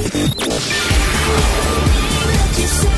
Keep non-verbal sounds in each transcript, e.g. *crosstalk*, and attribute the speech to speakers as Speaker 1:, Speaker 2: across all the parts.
Speaker 1: Let you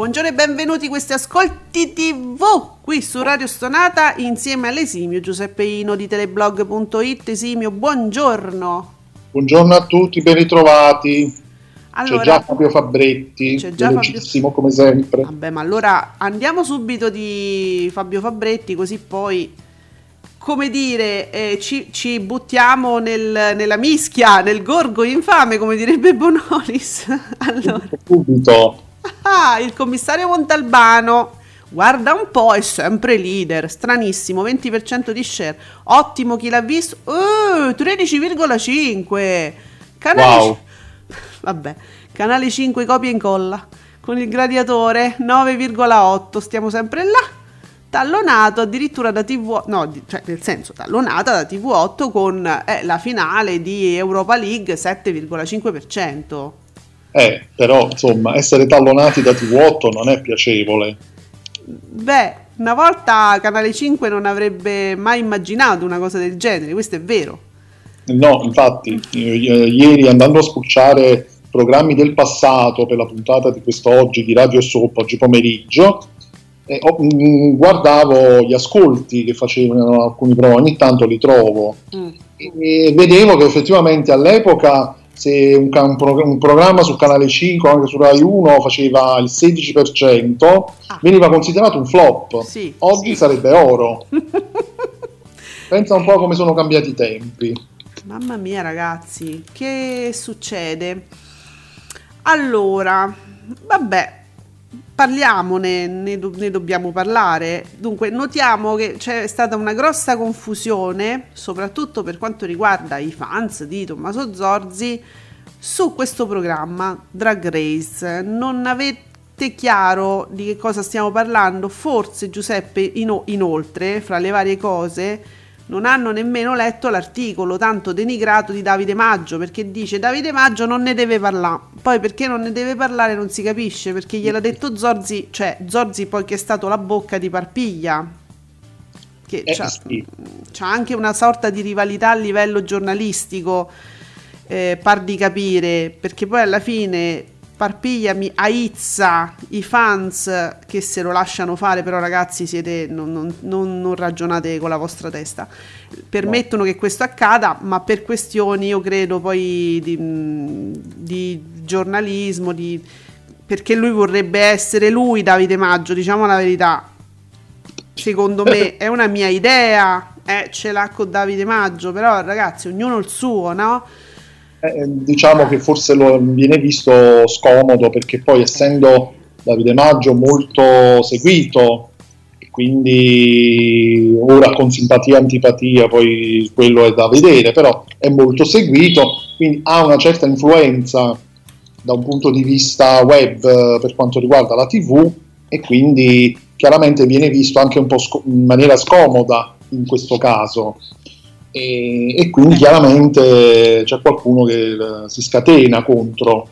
Speaker 2: Buongiorno e benvenuti a questi ascolti TV qui su Radio Stonata insieme all'esimio Giuseppe Ino di teleblog.it. Esimio, buongiorno.
Speaker 3: Buongiorno a tutti, ben ritrovati. Allora, c'è già Fabio Fabretti, c'è già Fabio... come sempre.
Speaker 2: Vabbè, ma allora andiamo subito di Fabio Fabretti così poi come dire, eh, ci, ci, buttiamo nel, nella mischia, nel gorgo infame, come direbbe Bonolis. *laughs* allora.
Speaker 3: Subito.
Speaker 2: Ah, il commissario Montalbano. Guarda un po', è sempre leader, stranissimo, 20% di share. Ottimo chi l'ha visto. Uh, 13,5. Canale wow. C- *laughs* Vabbè, canale 5 copia e incolla. Con il gladiatore 9,8, stiamo sempre là. Tallonato addirittura da TV, no, cioè nel senso tallonata da TV8 con eh, la finale di Europa League 7,5%.
Speaker 3: Eh, però insomma, essere tallonati da TV8 non è piacevole.
Speaker 2: Beh, una volta Canale 5 non avrebbe mai immaginato una cosa del genere, questo è vero.
Speaker 3: No, infatti, ieri andando a spulciare programmi del passato per la puntata di quest'oggi di Radio Soap, oggi pomeriggio, eh, oh, mh, guardavo gli ascolti che facevano alcuni programmi, ogni tanto li trovo mm. e vedevo che effettivamente all'epoca se un, un, programma sul canale 5 anche su Rai 1 faceva il 16%, ah. veniva considerato un flop.
Speaker 2: Sì,
Speaker 3: Oggi
Speaker 2: sì.
Speaker 3: sarebbe oro. *laughs* Pensa un po' come sono cambiati i tempi.
Speaker 2: Mamma mia ragazzi, che succede? Allora, vabbè, parliamone, ne, do, ne, dobbiamo parlare. Dunque, notiamo che c'è stata una grossa confusione, soprattutto per quanto riguarda i fans di Tommaso Zorzi, su questo programma Drag Race. Non avete chiaro di che cosa stiamo parlando? Forse Giuseppe, ino, inoltre, fra le varie cose, non hanno nemmeno letto l'articolo tanto denigrato di Davide Maggio perché dice Davide Maggio non ne deve parlare poi perché non ne deve parlare non si capisce perché gliel'ha detto Zorzi cioè Zorzi poi che è stato la bocca di Parpiglia che eh, c'ha, sì. c'ha, anche una sorta di rivalità a livello giornalistico eh, par di capire perché poi alla fine Parpiglia mi aizza i fans che se lo lasciano fare, però ragazzi siete, non, non, non, non ragionate con la vostra testa. Permettono no. che questo accada, ma per questioni, io credo, poi di, di giornalismo, di, perché lui vorrebbe essere lui Davide Maggio, diciamo la verità. Secondo me *laughs* è una mia idea, eh, ce l'ha con Davide Maggio, però ragazzi, ognuno il suo, no?
Speaker 3: Eh, diciamo che forse lo viene visto scomodo perché poi essendo Davide Maggio molto seguito quindi ora con simpatia e antipatia poi quello è da vedere però è molto seguito quindi ha una certa influenza da un punto di vista web per quanto riguarda la tv e quindi chiaramente viene visto anche un po' sc- in maniera scomoda in questo caso e, e quindi chiaramente c'è qualcuno che si scatena contro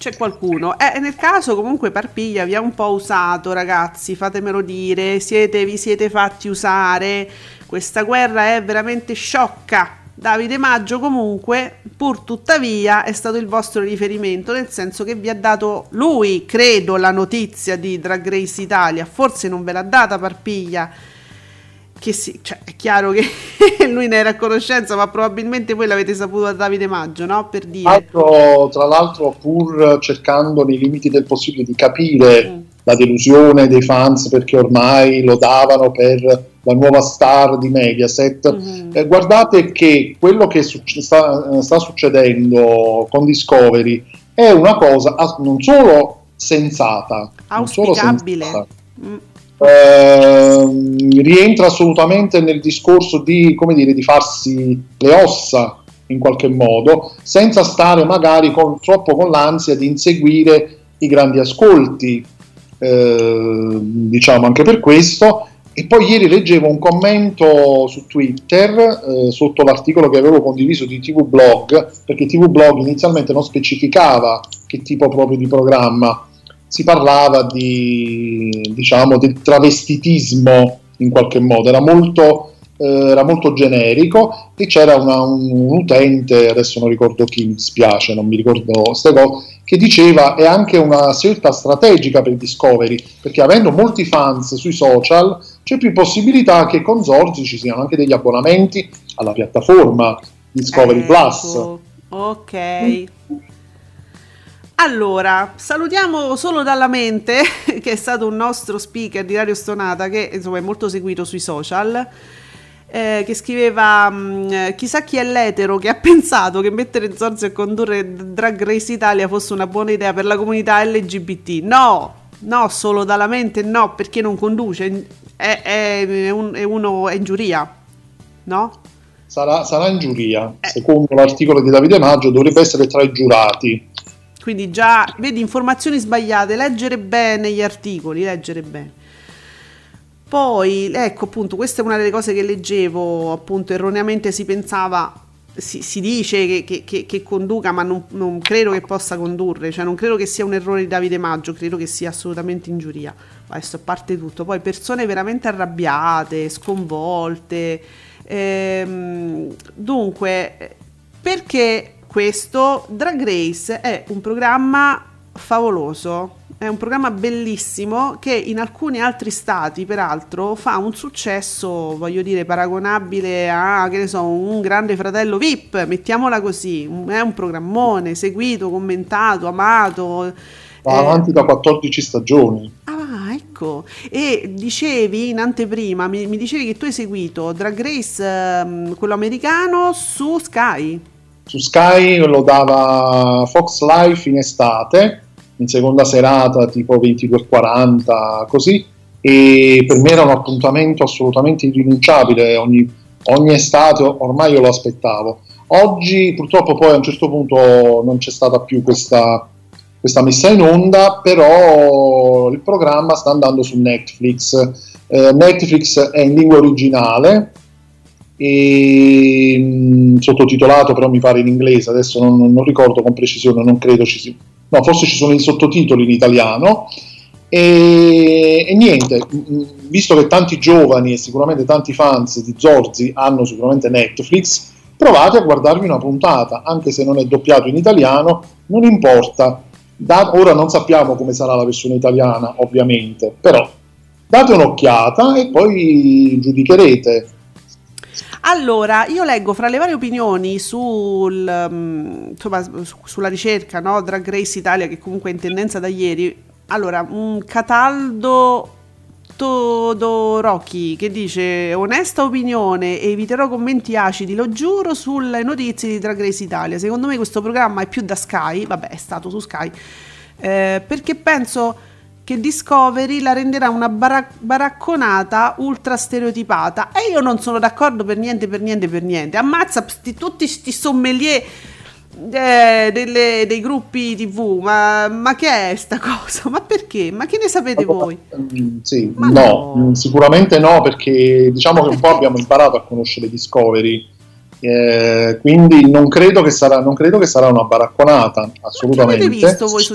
Speaker 2: c'è qualcuno. Eh, nel caso comunque Parpiglia vi ha un po' usato, ragazzi, fatemelo dire, siete, vi siete fatti usare, questa guerra è veramente sciocca. Davide Maggio comunque, pur tuttavia, è stato il vostro riferimento, nel senso che vi ha dato lui, credo, la notizia di Drag Race Italia, forse non ve l'ha data Parpiglia, che sì, cioè, è chiaro che *laughs* lui ne era a conoscenza, ma probabilmente voi l'avete saputo da Davide Maggio, no? Per dire.
Speaker 3: Altro, tra l'altro, pur cercando nei limiti del possibile di capire mm. la delusione dei fans perché ormai lo davano per la nuova star di Mediaset, mm-hmm. eh, guardate che quello che succe- sta, sta succedendo con Discovery è una cosa non solo sensata,
Speaker 2: non solo sensata, mm
Speaker 3: eh, rientra assolutamente nel discorso di, come dire, di farsi le ossa in qualche modo, senza stare magari con, troppo con l'ansia di inseguire i grandi ascolti, eh, diciamo anche per questo. E poi ieri leggevo un commento su Twitter eh, sotto l'articolo che avevo condiviso di TV Blog, perché TV Blog inizialmente non specificava che tipo proprio di programma si parlava di, diciamo, del travestitismo in qualche modo, era molto, eh, era molto generico e c'era una, un, un, utente, adesso non ricordo chi, mi spiace, non mi ricordo queste cose, che diceva è anche una scelta strategica per Discovery, perché avendo molti fans sui social c'è più possibilità che con Zorzi ci siano anche degli abbonamenti alla piattaforma Discovery ecco. Plus.
Speaker 2: Ok. Mm. Allora, salutiamo solo dalla mente, *laughs* che è stato un nostro speaker di Radio Stonata, che insomma è molto seguito sui social, eh, che scriveva mm, chissà chi è l'etero che ha *laughs* pensato che mettere Zorzi a condurre Drag Race Italia fosse una buona idea per la comunità LGBT. No, no, solo dalla mente no, perché non conduce, è, è, un, è uno, è in giuria, no?
Speaker 3: Sarà, sarà in giuria, eh. secondo l'articolo di Davide Maggio dovrebbe essere tra i giurati.
Speaker 2: Quindi già, vedi, informazioni sbagliate, leggere bene gli articoli, leggere bene. Poi, ecco appunto, questa è una delle cose che leggevo, appunto, erroneamente si pensava, si, si dice che, che, che, che, conduca, ma non, non, credo che possa condurre, cioè non credo che sia un errore di Davide Maggio, credo che sia assolutamente in giuria. Adesso a parte tutto, poi persone veramente arrabbiate, sconvolte. Ehm, dunque, perché questo Drag Race è un programma favoloso, è un programma bellissimo che in alcuni altri stati, peraltro, fa un successo, voglio dire, paragonabile a, che ne so, un grande fratello VIP, mettiamola così, è un programmone seguito, commentato, amato.
Speaker 3: Va eh, avanti da 14 stagioni.
Speaker 2: Ah, ecco. E dicevi in anteprima, mi, mi dicevi che tu hai seguito Drag Race, um, quello americano, su Sky
Speaker 3: su Sky lo dava Fox Life in estate, in seconda serata tipo 22.40 così, e per me era un appuntamento assolutamente irrinunciabile, ogni, ogni estate ormai io lo aspettavo. Oggi purtroppo poi a un certo punto non c'è stata più questa, questa messa in onda, però il programma sta andando su Netflix. Eh, Netflix è in lingua originale, e, mh, sottotitolato però mi pare in inglese, adesso non, non, ricordo con precisione, non credo ci sia, no forse ci sono i sottotitoli in italiano e, e niente, mh, visto che tanti giovani e sicuramente tanti fans di Zorzi hanno sicuramente Netflix, provate a guardarvi una puntata, anche se non è doppiato in italiano, non importa. Da, ora non sappiamo come sarà la versione italiana, ovviamente, però date un'occhiata e poi giudicherete
Speaker 2: allora, io leggo fra le varie opinioni sul, um, sulla ricerca, no? Drag Race Italia, che comunque è in tendenza da ieri. Allora, un Cataldo Todoroki che dice onesta opinione eviterò commenti acidi lo giuro sulle notizie di Drag Race Italia secondo me questo programma è più da Sky vabbè è stato su Sky eh, perché penso che Discovery la renderà una barac- baracconata ultra stereotipata e io non sono d'accordo per niente, per niente, per niente. Ammazza sti, tutti questi sommelier eh, delle, dei gruppi tv, ma, ma, che è sta cosa? Ma perché? Ma che ne sapete voi?
Speaker 3: Mm, sì, no, no, sicuramente no, perché diciamo che un po' abbiamo imparato a conoscere Discovery eh, quindi non credo, sarà, non credo, che sarà, una baracconata, assolutamente.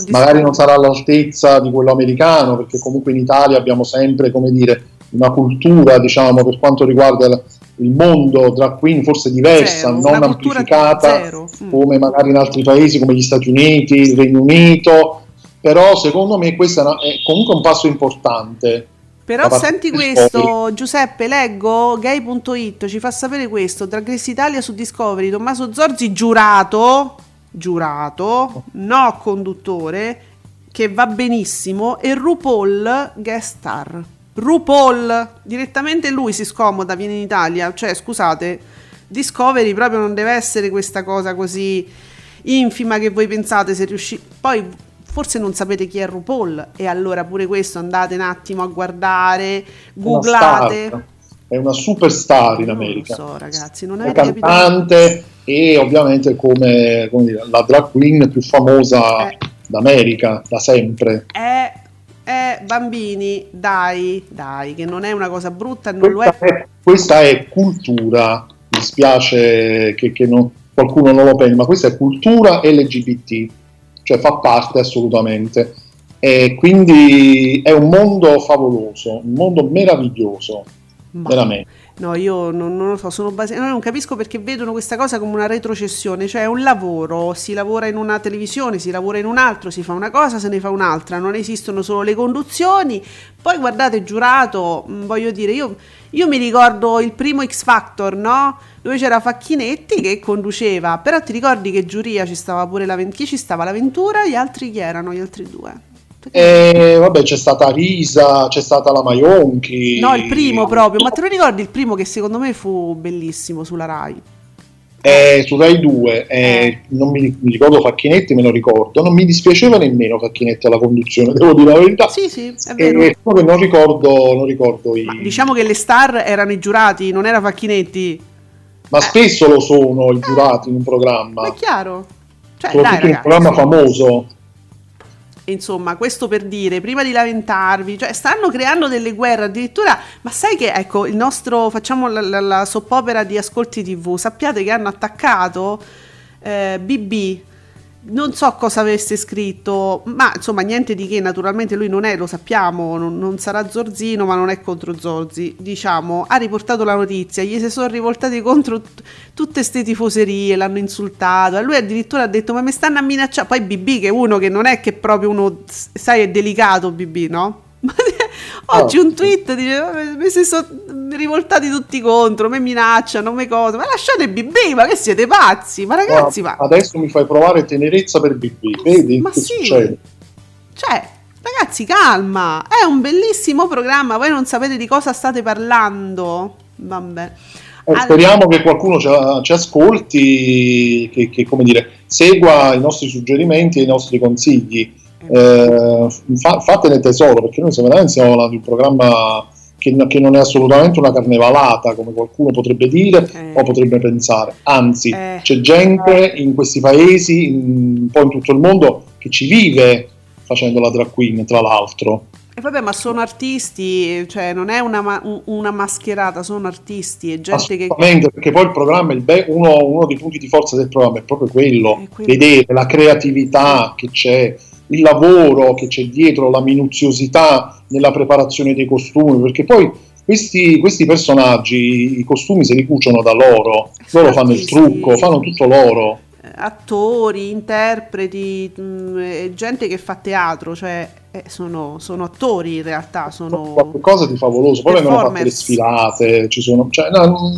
Speaker 3: Magari non sarà all'altezza di quello americano, perché comunque in Italia abbiamo sempre, come dire, una cultura, diciamo, per quanto riguarda il mondo drag queen forse diversa, zero, non amplificata mm. come magari in altri paesi come gli Stati Uniti, il Regno Unito, però secondo me questo è comunque un passo importante
Speaker 2: Però senti questo, Giuseppe, leggo gay.it, ci fa sapere questo, Drag Italia su Discovery, Tommaso Zorzi giurato, giurato, no conduttore, che va benissimo, e RuPaul guest star. RuPaul, direttamente lui si scomoda, viene in Italia, cioè scusate, Discovery proprio non deve essere questa cosa così infima che voi pensate se riuscite... Poi forse non sapete chi è RuPaul e allora pure questo andate un attimo a guardare, googlate.
Speaker 3: È una superstar in America.
Speaker 2: Non lo so, ragazzi, non
Speaker 3: è cantante capito? e ovviamente come, come dire, la drag queen più famosa eh. d'America da sempre.
Speaker 2: È, è, bambini, dai, dai, che non è una cosa brutta, non
Speaker 3: questa
Speaker 2: lo è. è.
Speaker 3: Questa è cultura, mi spiace che, che non, qualcuno non lo pensi, ma questa è cultura LGBT cioè fa parte assolutamente. E quindi è un mondo favoloso, un mondo meraviglioso, Ma, veramente.
Speaker 2: No, io non, non lo so, sono base- no, non capisco perché vedono questa cosa come una retrocessione, cioè è un lavoro, si lavora in una televisione, si lavora in un altro, si fa una cosa, se ne fa un'altra, non esistono solo le conduzioni. Poi guardate, giurato, mm, voglio dire, io, io mi ricordo il primo X Factor, no? dove c'era Facchinetti che conduceva, però ti ricordi che giuria ci stava pure la chi ci stava l'avventura, gli altri chi erano gli altri due?
Speaker 3: Eh, vabbè, c'è stata Risa, c'è stata la Maionchi.
Speaker 2: No, il primo proprio, ma te lo ricordi il primo che secondo me fu bellissimo sulla Rai?
Speaker 3: Eh, su Rai 2, eh, eh. non mi, mi, ricordo Facchinetti, me lo ricordo, non mi dispiaceva nemmeno Facchinetti alla conduzione, devo dire la verità.
Speaker 2: Sì, sì, è vero.
Speaker 3: E, non ricordo, non ricordo i...
Speaker 2: Diciamo che le star erano i giurati, non era Facchinetti
Speaker 3: ma spesso lo sono i giurati in un programma.
Speaker 2: Ma è chiaro.
Speaker 3: Cioè, Soprattutto dai, in un programma famoso.
Speaker 2: Insomma, questo per dire, prima di lamentarvi, cioè stanno creando delle guerre, addirittura, ma sai che, ecco, il nostro, facciamo la, la, la soppopera di Ascolti TV, sappiate che hanno attaccato eh, BB, non so cosa avesse scritto, ma insomma niente di che, naturalmente lui non è, lo sappiamo, non, non sarà Zorzino, ma non è contro Zorzi, diciamo, ha riportato la notizia, gli si sono rivoltati contro t- tutte queste tifoserie, l'hanno insultato, e lui addirittura ha detto ma mi stanno a minacciare, poi BB che è uno che non è che proprio uno, sai, è delicato BB, no? *laughs* Oggi un tweet dice: Mi si sono rivoltati tutti contro, mi minacciano, me cosa. Ma lasciate BB, ma che siete pazzi? Ma ragazzi, ma.
Speaker 3: Adesso mi fai provare tenerezza per BB, vedi?
Speaker 2: Ma che sì. succede? Cioè, ragazzi, calma. È un bellissimo programma. Voi non sapete di cosa state parlando. Vabbè.
Speaker 3: Eh, allora... Speriamo che qualcuno ci, ci ascolti, che, che, come dire, segua i nostri suggerimenti e i nostri consigli eh, fa, fatene tesoro perché noi stiamo veramente stiamo parlando di un programma che, che, non è assolutamente una carnevalata come qualcuno potrebbe dire eh. o potrebbe pensare anzi eh. c'è gente in questi paesi un po' in tutto il mondo che ci vive facendo la drag queen tra l'altro
Speaker 2: e vabbè, ma sono artisti, cioè non è una, una mascherata, sono artisti e gente che...
Speaker 3: perché poi il programma, il be- uno, uno, dei punti di forza del programma è proprio quello, è quello. vedere la creatività che c'è, il lavoro che c'è dietro, la minuziosità nella preparazione dei costumi, perché poi questi, questi personaggi, i costumi se li cuciono da loro, loro fanno il trucco, fanno tutto loro.
Speaker 2: Eh, attori, interpreti, mm, gente che fa teatro, cioè eh, sono, sono, attori in realtà. Sono
Speaker 3: qualcosa di favoloso. Poi vengono fatte le sfilate, ci sono. Cioè, no,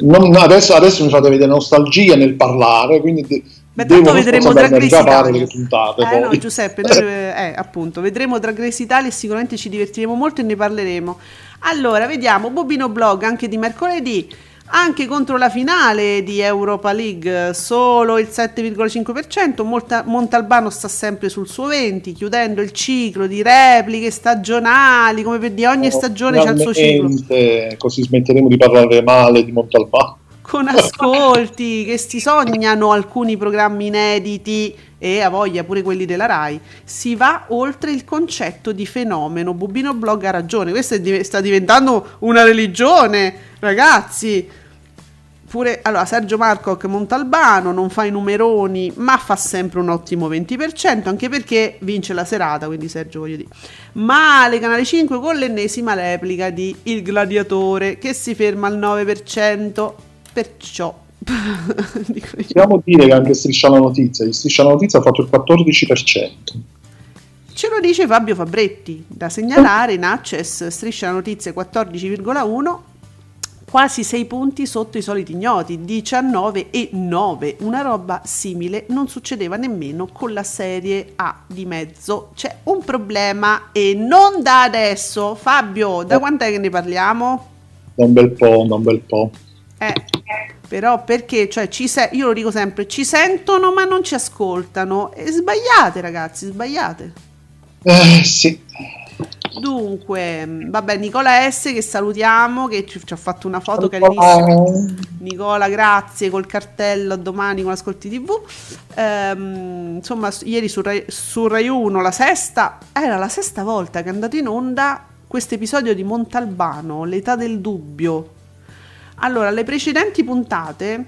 Speaker 3: non, adesso, adesso mi fate vedere nostalgia nel parlare, quindi
Speaker 2: Beh, tanto vedremo Drag Race Italia. Puntate, eh, no, Giuseppe, noi, eh, appunto, vedremo Drag Race Italia e sicuramente ci divertiremo molto e ne parleremo. Allora, vediamo, Bobino Blog anche di mercoledì, anche contro la finale di Europa League, solo il 7,5%, Molta, Montalbano sta sempre sul suo 20, chiudendo il ciclo di repliche stagionali, come per dire ogni stagione c'ha il suo ciclo.
Speaker 3: Così smetteremo di parlare male di Montalbano
Speaker 2: con ascolti che si sognano alcuni programmi inediti e a voglia pure quelli della RAI, si va oltre il concetto di fenomeno. Bubino Blog ha ragione, questo div- sta diventando una religione, ragazzi. Pure, allora, Sergio Marcoc Montalbano non fa i numeroni, ma fa sempre un ottimo 20%, anche perché vince la serata, quindi Sergio voglio dire. Male Canale 5 con l'ennesima replica di Il Gladiatore, che si ferma al 9%. Perciò *laughs*
Speaker 3: possiamo dire che anche Striscia la Notizia, Striscia la Notizia ha fatto il 14%.
Speaker 2: Ce lo dice Fabio Fabretti, da segnalare in Access, striscia la notizia 14,1, quasi 6 punti sotto i soliti ignoti, 19 e 9. Una roba simile non succedeva nemmeno con la serie A di mezzo. C'è un problema e non da adesso. Fabio, da quant'è che ne parliamo?
Speaker 3: Da un bel po', da un bel po'.
Speaker 2: Eh, però perché, cioè, ci se- io lo dico sempre, ci sentono ma non ci ascoltano. E sbagliate ragazzi, sbagliate.
Speaker 3: Eh, sì.
Speaker 2: Dunque, vabbè, Nicola S che salutiamo, che ci, ci ha fatto una foto carinissima. Nicola, grazie, col cartello domani con Ascolti TV. Ehm, insomma, ieri su Rai, su Rai 1, la sesta, era la sesta volta che è andato in onda questo episodio di Montalbano, L'età del dubbio. Allora, le precedenti puntate,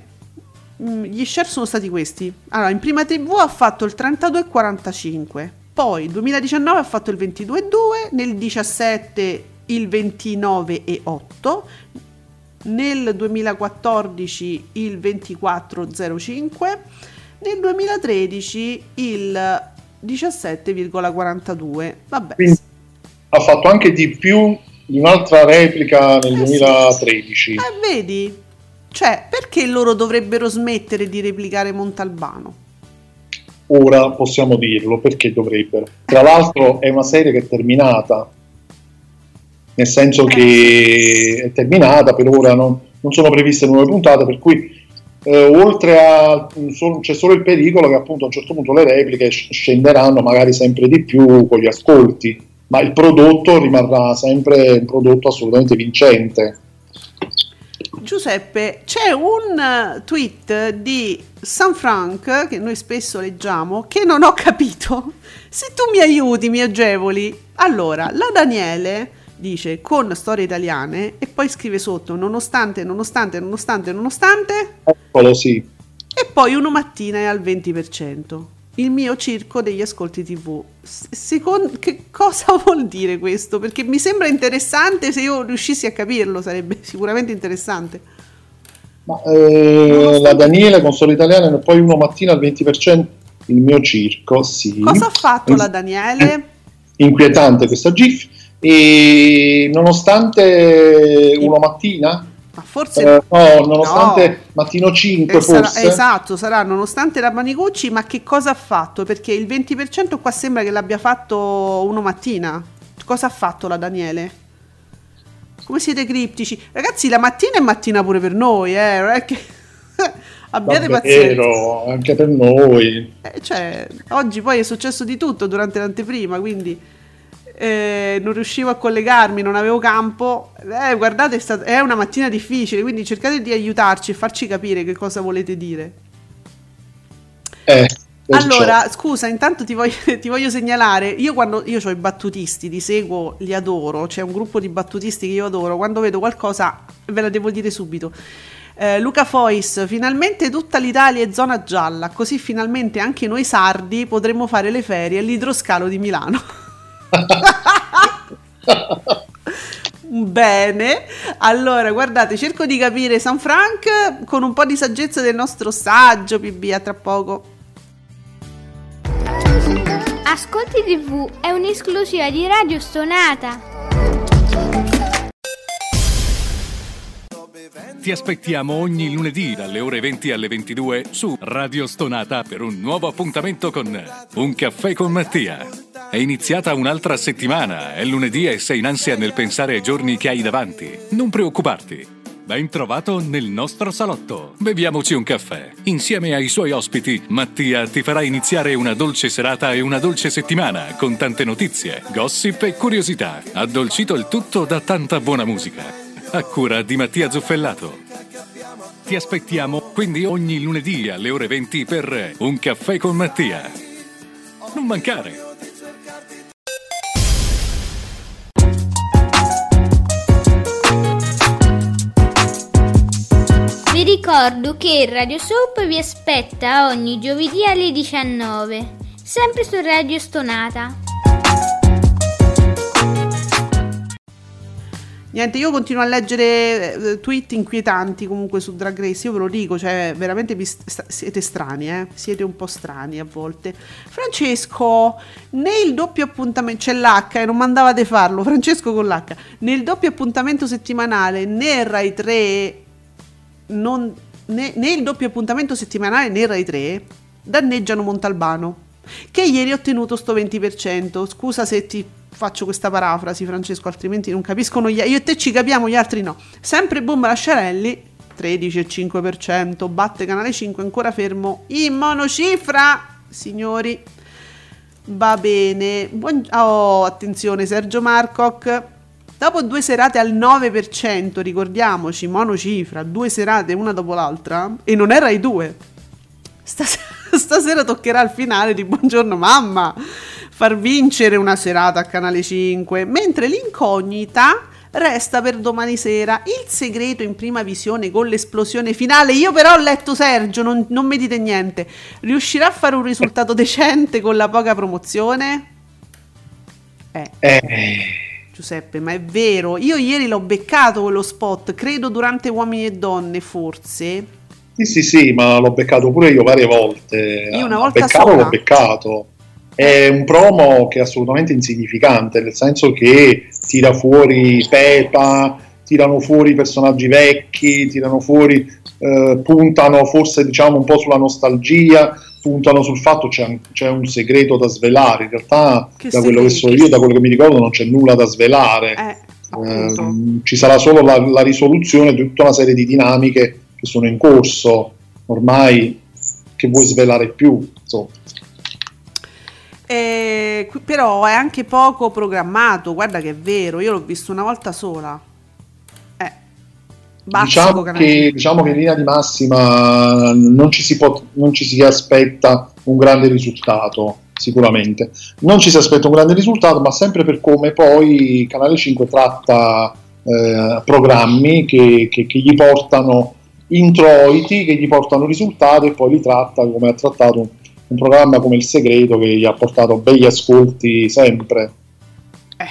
Speaker 2: mm, gli share sono stati questi. Allora, in prima TV ha fatto il 32,45 poi 2019 ha fatto il 22,2, nel 17 il 29,8, nel 2014 il 24,05, nel 2013 il 17,42. Vabbè.
Speaker 3: Quindi ha fatto anche di più di un'altra replica nel eh 2013. Sì.
Speaker 2: Eh, vedi? Cioè, perché loro dovrebbero smettere di replicare Montalbano?
Speaker 3: ora possiamo dirlo perché dovrebbero. Tra l'altro è una serie che è terminata, nel senso che è terminata, per ora non, non sono previste nuove puntate, per cui eh, oltre a c'è solo il pericolo che appunto a un certo punto le repliche scenderanno magari sempre di più con gli ascolti, ma il prodotto rimarrà sempre un prodotto assolutamente vincente.
Speaker 2: Giuseppe, c'è un tweet di San Frank che noi spesso leggiamo che non ho capito. *laughs* Se tu mi aiuti, mi agevoli. Allora, la Daniele dice con storie italiane e poi scrive sotto nonostante, nonostante, nonostante, nonostante.
Speaker 3: Eccolo, sì.
Speaker 2: E poi uno mattina è al 20%. Il mio circo degli ascolti TV. Secondo, che cosa *laughs* vuol dire questo? Perché mi sembra interessante se io riuscissi a capirlo, sarebbe *laughs* sicuramente interessante.
Speaker 3: Ma, eh, la Daniele con Solo Italiana e poi uno mattina al 20% il mio circo, sì.
Speaker 2: Cosa ha fatto la Daniele? *clears throat*
Speaker 3: Inquietante questa GIF. E nonostante uno mattina,
Speaker 2: ma forse
Speaker 3: eh, no, nonostante no. mattino 5
Speaker 2: eh, sarà,
Speaker 3: forse.
Speaker 2: esatto, sarà nonostante la Manicucci, ma che cosa ha fatto? Perché il 20% qua sembra che l'abbia fatto uno mattina. Cosa ha fatto la Daniele? Come siete criptici? Ragazzi, la mattina è mattina pure per noi, eh, non è che *laughs* abbiate
Speaker 3: Davvero,
Speaker 2: pazienza.
Speaker 3: anche per noi.
Speaker 2: Eh, cioè, oggi poi è successo di tutto durante l'anteprima, quindi eh, non riuscivo a collegarmi, non avevo campo. Eh, guardate, è, stata, è, una mattina difficile, quindi cercate di aiutarci e farci capire che cosa volete dire.
Speaker 3: Eh,
Speaker 2: allora, scusa, intanto ti voglio, *laughs* ti voglio, segnalare, io quando io ho i battutisti, li seguo, li adoro, c'è un gruppo di battutisti che io adoro, quando vedo qualcosa ve la devo dire subito. Eh, Luca Fois, finalmente tutta l'Italia è zona gialla, così finalmente anche noi sardi potremo fare le ferie all'idroscalo di Milano. *laughs* *laughs* Bene, allora guardate, cerco di capire San Frank con un po' di saggezza del nostro saggio, PB, a tra poco.
Speaker 4: Ascolti TV è un'esclusiva di Radio Stonata.
Speaker 1: Ti aspettiamo ogni lunedì dalle ore 20 alle 22 su Radio Stonata per un nuovo appuntamento con Un caffè con Mattia. È iniziata un'altra settimana, è lunedì e sei in ansia nel pensare ai giorni che hai davanti. Non preoccuparti. Ben trovato nel nostro salotto. Beviamoci un caffè. Insieme ai suoi ospiti, Mattia ti farà iniziare una dolce serata e una dolce settimana con tante notizie, gossip e curiosità. Addolcito il tutto da tanta buona musica. A cura di Mattia Zuffellato. Ti aspettiamo quindi ogni lunedì alle ore 20 per Un caffè con Mattia. Non mancare!
Speaker 4: Vi ricordo che Radio Soap vi aspetta ogni giovedì alle 19, sempre su Radio Stonata.
Speaker 2: Niente, io continuo a leggere eh, tweet inquietanti comunque su Drag Race, io ve lo dico, cioè veramente st- siete strani, eh? siete un po' strani a volte. Francesco, nel doppio appuntamento, c'è l'H e non mandavate farlo, Francesco con l'H, nel doppio appuntamento settimanale né Rai 3, non, né, né il doppio appuntamento settimanale né Rai 3 danneggiano Montalbano, che ieri ha ottenuto sto 20%, scusa se ti faccio questa parafrasi, Francesco, altrimenti non capiscono gli. Io e te ci capiamo, gli altri no. Sempre Boom Lasciarelli, 13,5%, batte Canale 5 ancora fermo in monocifra, signori. Va bene. Buon... Oh, attenzione, Sergio Marcoc. Dopo due serate al 9%, ricordiamoci, monocifra, due serate una dopo l'altra, e non era i due. Stasera, *laughs* stasera toccherà il finale di Buongiorno Mamma far vincere una serata a Canale 5, mentre l'incognita resta per domani sera. Il segreto in prima visione con l'esplosione finale. Io però ho letto Sergio, non, non mi dite niente. Riuscirà a fare un risultato decente con la poca promozione? Eh. eh. Giuseppe, ma è vero. Io ieri l'ho beccato quello spot, credo durante Uomini e Donne, forse.
Speaker 3: Sì, sì, sì, ma l'ho beccato pure io varie volte.
Speaker 2: Io una volta
Speaker 3: beccato,
Speaker 2: sola.
Speaker 3: l'ho beccato. È un promo che è assolutamente insignificante, nel senso che tira fuori Pepa, tirano fuori personaggi vecchi, tirano fuori, eh, puntano forse diciamo un po' sulla nostalgia, puntano sul fatto che c'è, c'è, un segreto da svelare. In realtà, che da quello che so io, da quello che mi ricordo, non c'è nulla da svelare. Eh, eh, ci sarà solo la, la risoluzione di tutta una serie di dinamiche che sono in corso. Ormai che vuoi svelare più? Insomma.
Speaker 2: Eh, però è anche poco programmato, guarda che è vero, io l'ho visto una volta sola. Eh,
Speaker 3: diciamo, che, diciamo, che, in linea di massima non ci, si può, non ci si aspetta un grande risultato, sicuramente. Non ci si aspetta un grande risultato, ma sempre per come poi Canale 5 tratta eh, programmi che, che, che gli portano introiti, che gli portano risultati e poi li tratta come ha trattato un programma come Il Segreto che gli ha portato begli ascolti sempre.
Speaker 2: Eh.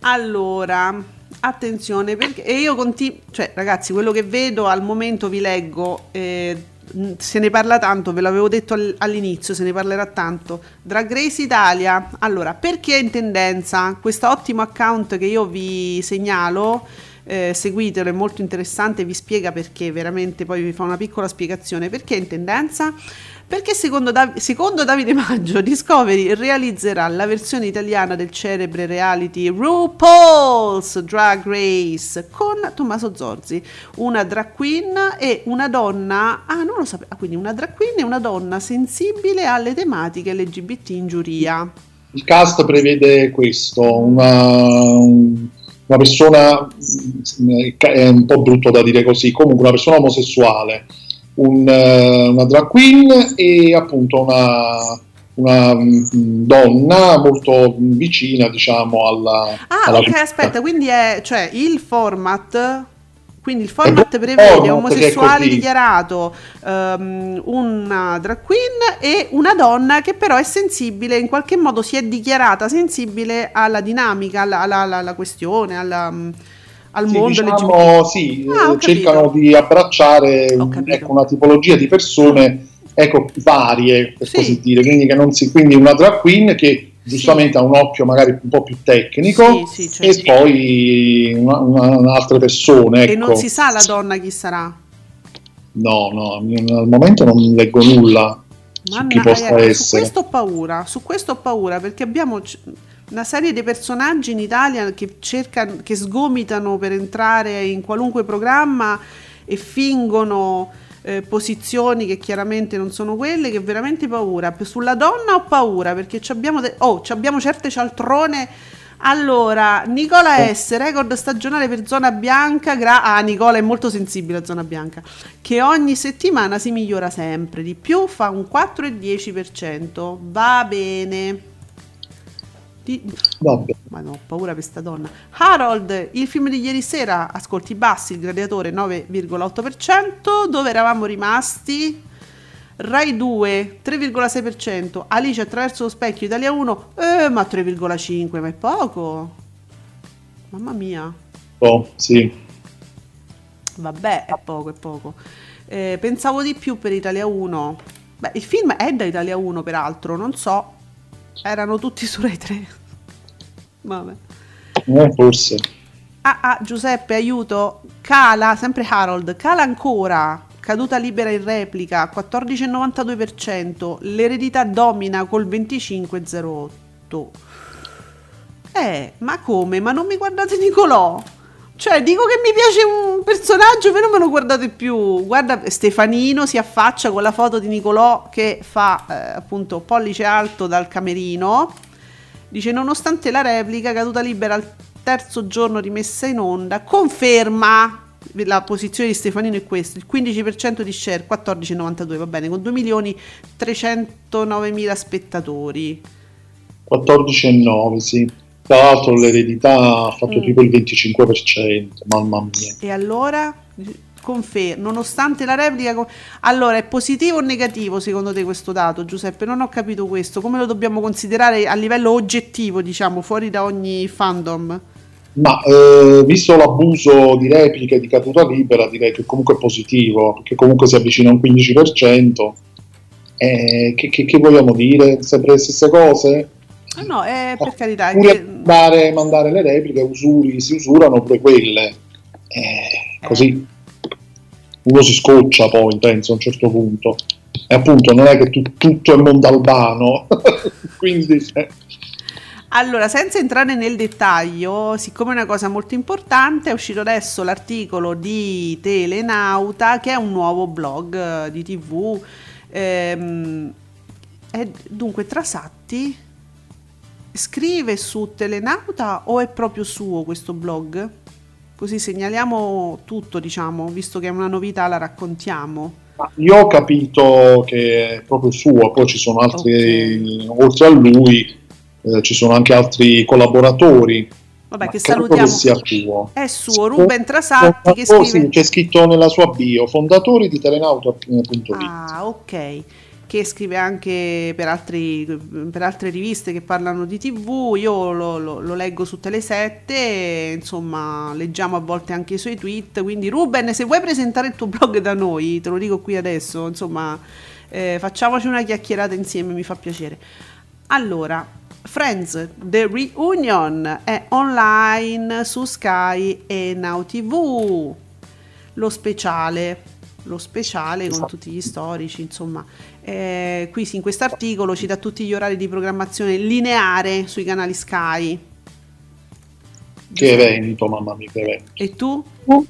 Speaker 2: Allora, attenzione perché e io continuo, cioè ragazzi, quello che vedo al momento vi leggo, eh, se ne parla tanto, ve l'avevo detto all'inizio, se ne parlerà tanto. Drag Race Italia, allora, perché è in tendenza? Questo ottimo account che io vi segnalo, eh, seguitelo, è molto interessante, vi spiega perché, veramente poi vi fa una piccola spiegazione, perché in tendenza? Perché secondo, Dav- secondo, Davide Maggio Discovery realizzerà la versione italiana del celebre reality RuPaul's Drag Race con Tommaso Zorzi, una drag queen e una donna, ah non lo sapevo, ah, quindi una drag queen e una donna sensibile alle tematiche LGBT in giuria.
Speaker 3: Il cast prevede questo, una, una persona, è un po' brutto da dire così, comunque una persona omosessuale un, eh, una drag queen e appunto una, una mm, donna molto vicina diciamo alla
Speaker 2: ah
Speaker 3: alla
Speaker 2: ok vita. aspetta quindi è cioè il format quindi il format prevede omosessuale dichiarato, um, una drag queen e una donna che però è sensibile, in qualche modo si è dichiarata sensibile alla dinamica, alla, alla, alla, alla questione, alla, mm, al
Speaker 3: sì,
Speaker 2: mondo
Speaker 3: diciamo, sì, ah, cercano di abbracciare ecco, una tipologia di persone ecco, varie, per sì. così dire, quindi, che non si, quindi una drag queen che giustamente ha un occhio magari un po' più tecnico certo. e poi una, una, una altre persone. Ecco.
Speaker 2: E non si sa la donna chi sarà?
Speaker 3: No, no, al momento non leggo nulla. Manna, chi possa
Speaker 2: eh,
Speaker 3: essere.
Speaker 2: Su questo ho paura, su questo ho paura perché abbiamo una serie di personaggi in Italia che cercano, che sgomitano per entrare in qualunque programma e fingono eh, posizioni che chiaramente non sono quelle, che veramente paura. Sulla donna ho paura perché abbiamo, de- oh, abbiamo certe cialtrone. Allora, Nicola oh. S, record stagionale per zona bianca. Gra- ah, Nicola è molto sensibile a zona bianca. Che ogni settimana si migliora sempre di più, fa un 4,10%. Va bene. Di...
Speaker 3: Vabbè.
Speaker 2: Ma no, ho paura per questa donna. Harold, il film di ieri sera, ascolti bassi, il gladiatore 9,8%, dove eravamo rimasti? Rai 2 3,6%, Alice attraverso lo specchio, Italia 1, eh, ma 3,5, ma è poco. Mamma mia.
Speaker 3: Esatto, sì.
Speaker 2: Vabbè, è poco, è poco. Eh, pensavo di più per Italia 1. Beh, il film è da Italia 1, peraltro, non so. Erano tutti su Rai 3. Vabbè.
Speaker 3: Eh, forse.
Speaker 2: Ah, ah, Giuseppe, aiuto. Cala, sempre Harold, cala ancora. Caduta libera in replica, 14,92%. L'eredità domina col 25,08%. Eh, ma come? Ma non mi guardate Nicolò? Cioè, dico che mi piace un personaggio, però non me lo guardate più. Guarda, Stefanino si affaccia con la foto di Nicolò che fa eh, appunto pollice alto dal camerino. Dice, nonostante la replica, caduta libera al terzo giorno rimessa in onda, conferma la posizione di Stefanino è questa, il 15% di share, 14,92, va bene, con 2 milioni 309 mila spettatori.
Speaker 3: 14,9, sì. Tra l'altro l'eredità ha fatto mm. tipo il 25%, mamma mia.
Speaker 2: E allora? Confermo, nonostante la replica... Allora, è positivo o negativo secondo te questo dato, Giuseppe? Non ho capito questo. Come lo dobbiamo considerare a livello oggettivo, diciamo, fuori da ogni fandom?
Speaker 3: Ma eh, visto l'abuso di repliche di caduta libera, direi che comunque è positivo, perché comunque si avvicina a un 15%. Eh, che, che, che vogliamo dire? Sempre le stesse cose?
Speaker 2: Ah, no, eh, per carità.
Speaker 3: Pure che... mandare, mandare, le repliche, usuri, si usurano pure quelle. Eh, eh. così uno si scoccia poi, penso, a un certo punto. E appunto non è che tu, tutto è mondalbano, *laughs* quindi... Eh.
Speaker 2: Allora, senza entrare nel dettaglio, siccome è una cosa molto importante, è uscito adesso l'articolo di Telenauta, che è un nuovo blog eh, di TV. Ehm, è, dunque, Trasatti scrive su Telenauta o è proprio suo questo blog? Così segnaliamo tutto, diciamo, visto che è una novità, la raccontiamo.
Speaker 3: Io ho capito che è proprio suo, poi ci sono altri, okay. oltre a lui, eh, ci sono anche altri collaboratori.
Speaker 2: Vabbè, che salutiamo.
Speaker 3: Che sia suo.
Speaker 2: È suo, Ruben Trasatti che scrive... Sì,
Speaker 3: c'è scritto nella sua bio, fondatori di telenauta.it.
Speaker 2: Ah, ok che scrive anche per, altri, per, altre riviste che parlano di tv, io lo, lo, lo leggo su Tele7, insomma leggiamo a volte anche i suoi tweet, quindi Ruben se vuoi presentare il tuo blog da noi, te lo dico qui adesso, insomma eh, facciamoci una chiacchierata insieme, mi fa piacere. Allora, Friends, The Reunion è online su Sky e Now TV, lo speciale lo speciale con tutti gli storici, insomma. Eh, qui in questo articolo ci dà tutti gli orari di programmazione lineare sui canali Sky.
Speaker 3: Che evento, mamma mia, che evento.
Speaker 2: E tu? Uh.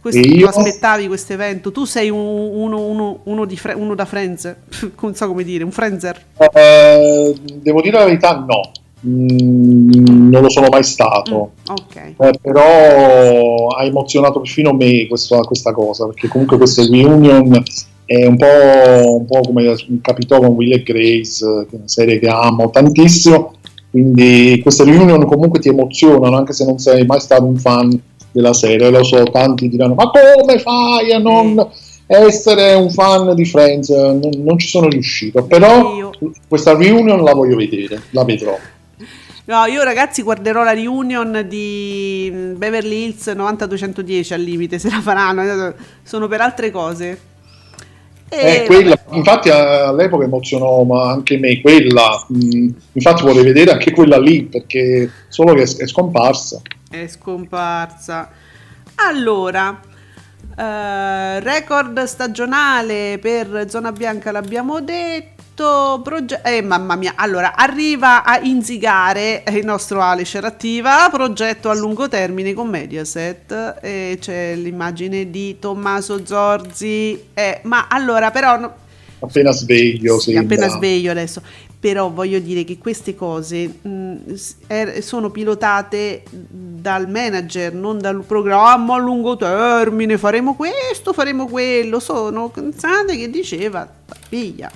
Speaker 2: Questo, io... aspettavi questo evento? Tu sei un, uno, uno, uno, fre- uno, da Friends, *laughs* non so come dire, un Frenzer?
Speaker 3: Eh, devo dire la verità, no. Mm, non lo sono mai stato.
Speaker 2: Mm, okay.
Speaker 3: eh, però ha emozionato perfino me questa, questa cosa, perché comunque queste reunion è un po', un po', come capitò con Will e Grace, che è una serie che amo tantissimo, quindi queste reunion comunque ti emozionano, anche se non sei mai stato un fan della serie, lo so, tanti diranno, ma come fai a non essere un fan di Friends? Non, non ci sono riuscito, però Io. questa reunion la voglio vedere, la vedrò.
Speaker 2: No, io ragazzi guarderò la reunion di Beverly Hills 90210 al limite, se la faranno, sono per altre cose.
Speaker 3: E... Eh, quella, infatti all'epoca emozionò anche me quella, mh, infatti vorrei vedere anche quella lì perché solo che è, scomparsa.
Speaker 2: È scomparsa. Allora, eh, record stagionale per Zona Bianca l'abbiamo detto progetto, eh, mamma mia, allora arriva a inzigare il nostro Ale Scerattiva, progetto a lungo termine con Mediaset, e c'è l'immagine di Tommaso Zorzi, eh, ma allora però... No,
Speaker 3: appena sveglio,
Speaker 2: sì, appena sveglio adesso. Però voglio dire che queste cose mh, er, sono pilotate dal manager, non dal programma a lungo termine, faremo questo, faremo quello. Sono cansate che diceva, figlia,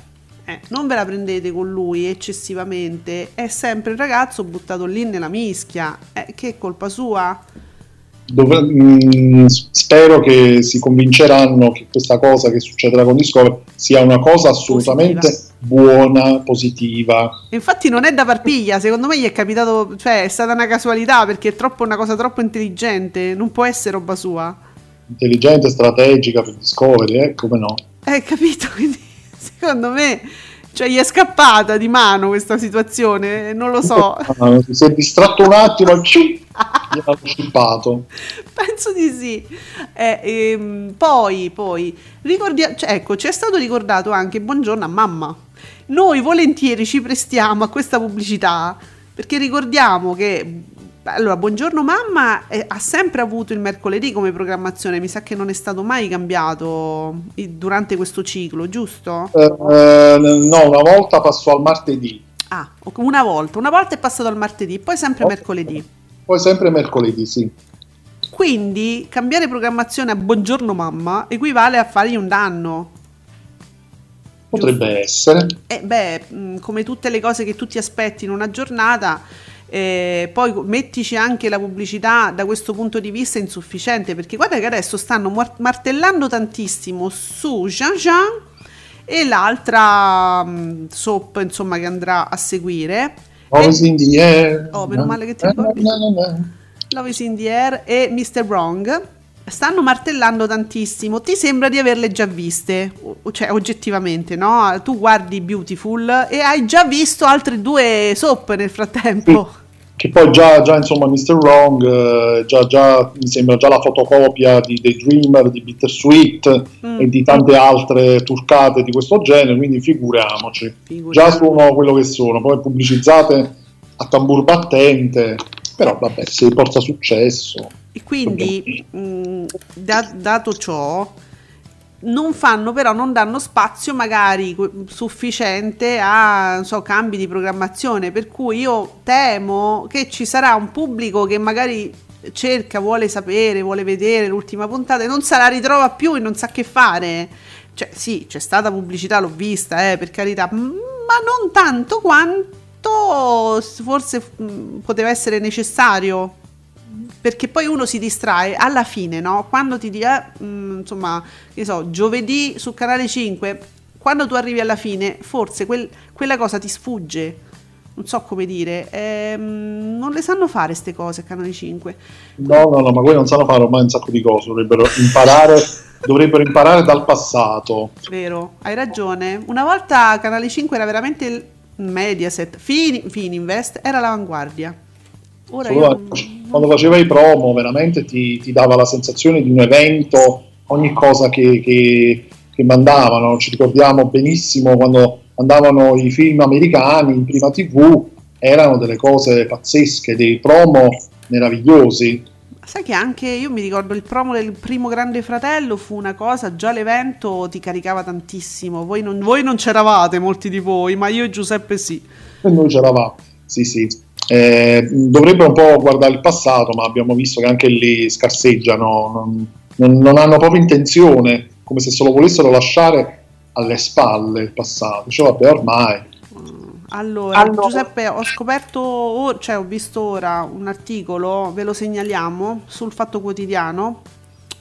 Speaker 2: eh, non ve la prendete con lui eccessivamente, è sempre il ragazzo buttato lì nella mischia, eh, che è colpa sua?
Speaker 3: dove, mh, spero che si convinceranno che questa cosa che succederà con Discovery sia una cosa assolutamente positiva. buona, positiva.
Speaker 2: Infatti non è da parpiglia, secondo me gli è capitato, cioè è stata una casualità perché è troppo una cosa troppo intelligente, non può essere roba sua.
Speaker 3: Intelligente, strategica per Discovery, eh, come no?
Speaker 2: Eh, capito, *laughs* quindi secondo me cioè, gli è scappata di mano questa situazione, non lo so. *laughs*
Speaker 3: Si è distratto un attimo, *laughs* gli ha scippato.
Speaker 2: Penso di sì. Eh, ehm, poi, poi, ricordia- cioè, ecco, ci è stato ricordato anche buongiorno a mamma. Noi volentieri ci prestiamo a questa pubblicità perché ricordiamo che allora, Buongiorno Mamma eh, ha sempre avuto il mercoledì come programmazione, mi sa che non è stato mai cambiato durante questo ciclo, giusto?
Speaker 3: Eh, eh, no, una volta passò al martedì.
Speaker 2: Ah, una volta, una volta è passato al martedì, poi sempre oh, mercoledì.
Speaker 3: Poi sempre mercoledì, sì.
Speaker 2: Quindi cambiare programmazione a Buongiorno Mamma equivale a fargli un danno.
Speaker 3: Potrebbe essere.
Speaker 2: Eh, beh, come tutte le cose che tu ti aspetti in una giornata eh, poi mettici anche la pubblicità da questo punto di vista insufficiente perché guarda che adesso stanno martellando tantissimo su Jean Jean e l'altra um, soap insomma che andrà a seguire.
Speaker 3: Love is in the air.
Speaker 2: Oh meno male che ti ricordi. Love is in the air e Mr. Wrong stanno martellando tantissimo. Ti sembra di averle già viste, cioè oggettivamente, no? Tu guardi Beautiful e hai già visto altre due soap nel frattempo.
Speaker 3: Che poi già, già insomma Mr. Wrong eh, già, già, mi sembra già la fotocopia di The Dreamer, di Bittersweet mm. e di tante altre turcate di questo genere quindi figuriamoci Figuriamo. già sono quello che sono poi pubblicizzate a tambur battente però vabbè se porta successo
Speaker 2: e quindi mh, da, dato ciò non fanno però, non danno spazio magari sufficiente a so, cambi di programmazione, per cui io temo che ci sarà un pubblico che magari cerca, vuole sapere, vuole vedere l'ultima puntata e non se la ritrova più e non sa che fare. Cioè sì, c'è stata pubblicità, l'ho vista, eh, per carità, ma non tanto quanto forse poteva essere necessario perché poi uno si distrae alla fine, no? Quando ti dice, eh, mm, insomma, che so, giovedì su canale 5, quando tu arrivi alla fine, forse quel, quella cosa ti sfugge. Non so come dire, ehm, non le sanno fare queste cose a Canale 5.
Speaker 3: No, no, no, ma quelli non sanno fare ormai un sacco di cose, dovrebbero imparare, *laughs* dovrebbero imparare dal passato.
Speaker 2: Vero, hai ragione. Una volta Canale 5 era veramente Mediaset, Fin- Fininvest era l'avanguardia.
Speaker 3: Ora io... Quando faceva i promo veramente ti, ti, dava la sensazione di un evento, ogni cosa che, che, che mandavano, ci ricordiamo benissimo quando andavano i film americani in prima tv, erano delle cose pazzesche, dei promo meravigliosi.
Speaker 2: Sai che anche io mi ricordo il promo del primo Grande Fratello fu una cosa, già l'evento ti caricava tantissimo, voi non, voi non c'eravate molti di voi, ma io e Giuseppe sì.
Speaker 3: E noi c'eravamo, sì sì. Eh, dovrebbero un po' guardare il passato, ma abbiamo visto che anche lì scarseggiano, non, non, non hanno proprio intenzione, come se se lo volessero lasciare alle spalle il passato. Cioè, vabbè, ormai.
Speaker 2: Allora, allora, Giuseppe, ho scoperto, cioè ho visto ora un articolo, ve lo segnaliamo, sul Fatto Quotidiano,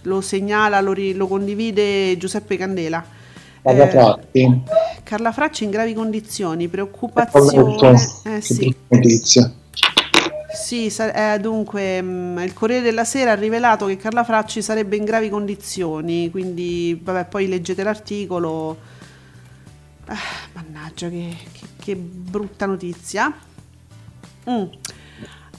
Speaker 2: lo segnala, lo, ri, lo condivide Giuseppe Candela.
Speaker 3: Carla eh.
Speaker 2: Carla Fracci in gravi condizioni, preoccupazione. Eh, sì. Sì, eh, dunque mh, il Corriere della Sera ha rivelato che Carla Fracci sarebbe in gravi condizioni, quindi vabbè, poi leggete l'articolo. Ah, mannaggia, che, che, che brutta notizia. Mm.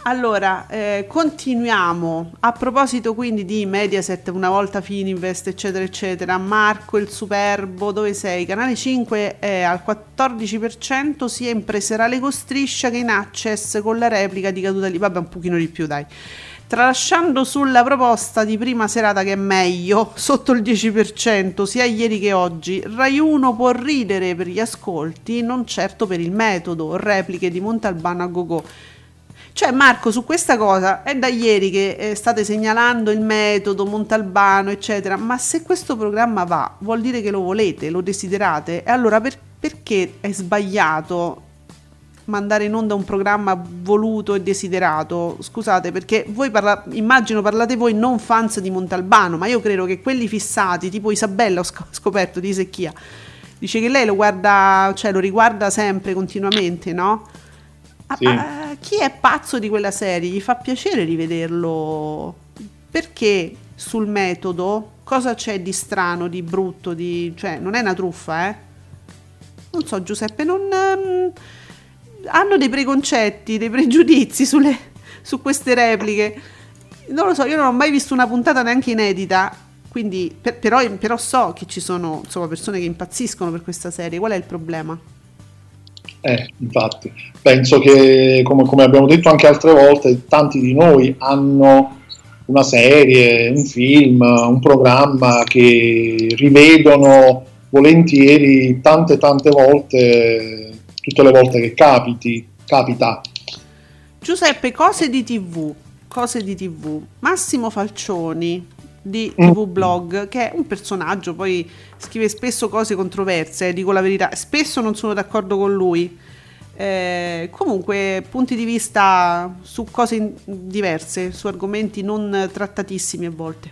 Speaker 2: Allora, eh, continuiamo. A proposito quindi di Mediaset, una volta Fininvest, eccetera, eccetera, Marco il Superbo, dove sei? Canale 5 è al 14%, sia in preserale con striscia che in access con la replica di caduta lì. Vabbè, un pochino di più, dai. Tralasciando sulla proposta di prima serata che è meglio, *laughs* sotto il 10%, sia ieri che oggi, Rai 1 può ridere per gli ascolti, non certo per il metodo, repliche di Montalbano a Gogò cioè Marco, su questa cosa è da ieri che eh, state segnalando il metodo Montalbano, eccetera, ma se questo programma va, vuol dire che lo volete, lo desiderate, e allora per, perché è sbagliato mandare in onda un programma voluto e desiderato. Scusate, perché voi parla- immagino parlate voi non fans di Montalbano, ma io credo che quelli fissati, tipo Isabella, ho sc- scoperto di Secchia, dice che lei lo guarda, cioè lo riguarda sempre, continuamente, no? Ah,
Speaker 3: Sì.
Speaker 2: ah, chi è pazzo di quella serie gli fa piacere rivederlo perché sul metodo cosa c'è di strano, di brutto, di... cioè non è una truffa, eh? Non so Giuseppe, non... ehm, hanno dei preconcetti, dei pregiudizi sulle- su queste repliche. Non lo so, io non ho mai visto una puntata neanche inedita, quindi per- però, però so che ci sono insomma, persone che impazziscono per questa serie. Qual è il problema?
Speaker 3: Eh, infatti, penso che come, come abbiamo detto anche altre volte, tanti di noi hanno una serie, un film, un programma che rivedono volentieri tante tante volte, tutte le volte che capiti, capita.
Speaker 2: Giuseppe, cose di TV, cose di TV. Massimo Falcioni di
Speaker 3: Mm.
Speaker 2: TV Blog, che è un personaggio, poi scrive spesso cose controverse, eh, dico la verità, spesso non sono d'accordo con lui. Eh, comunque, punti di vista su cose in- diverse, su argomenti non trattatissimi a volte.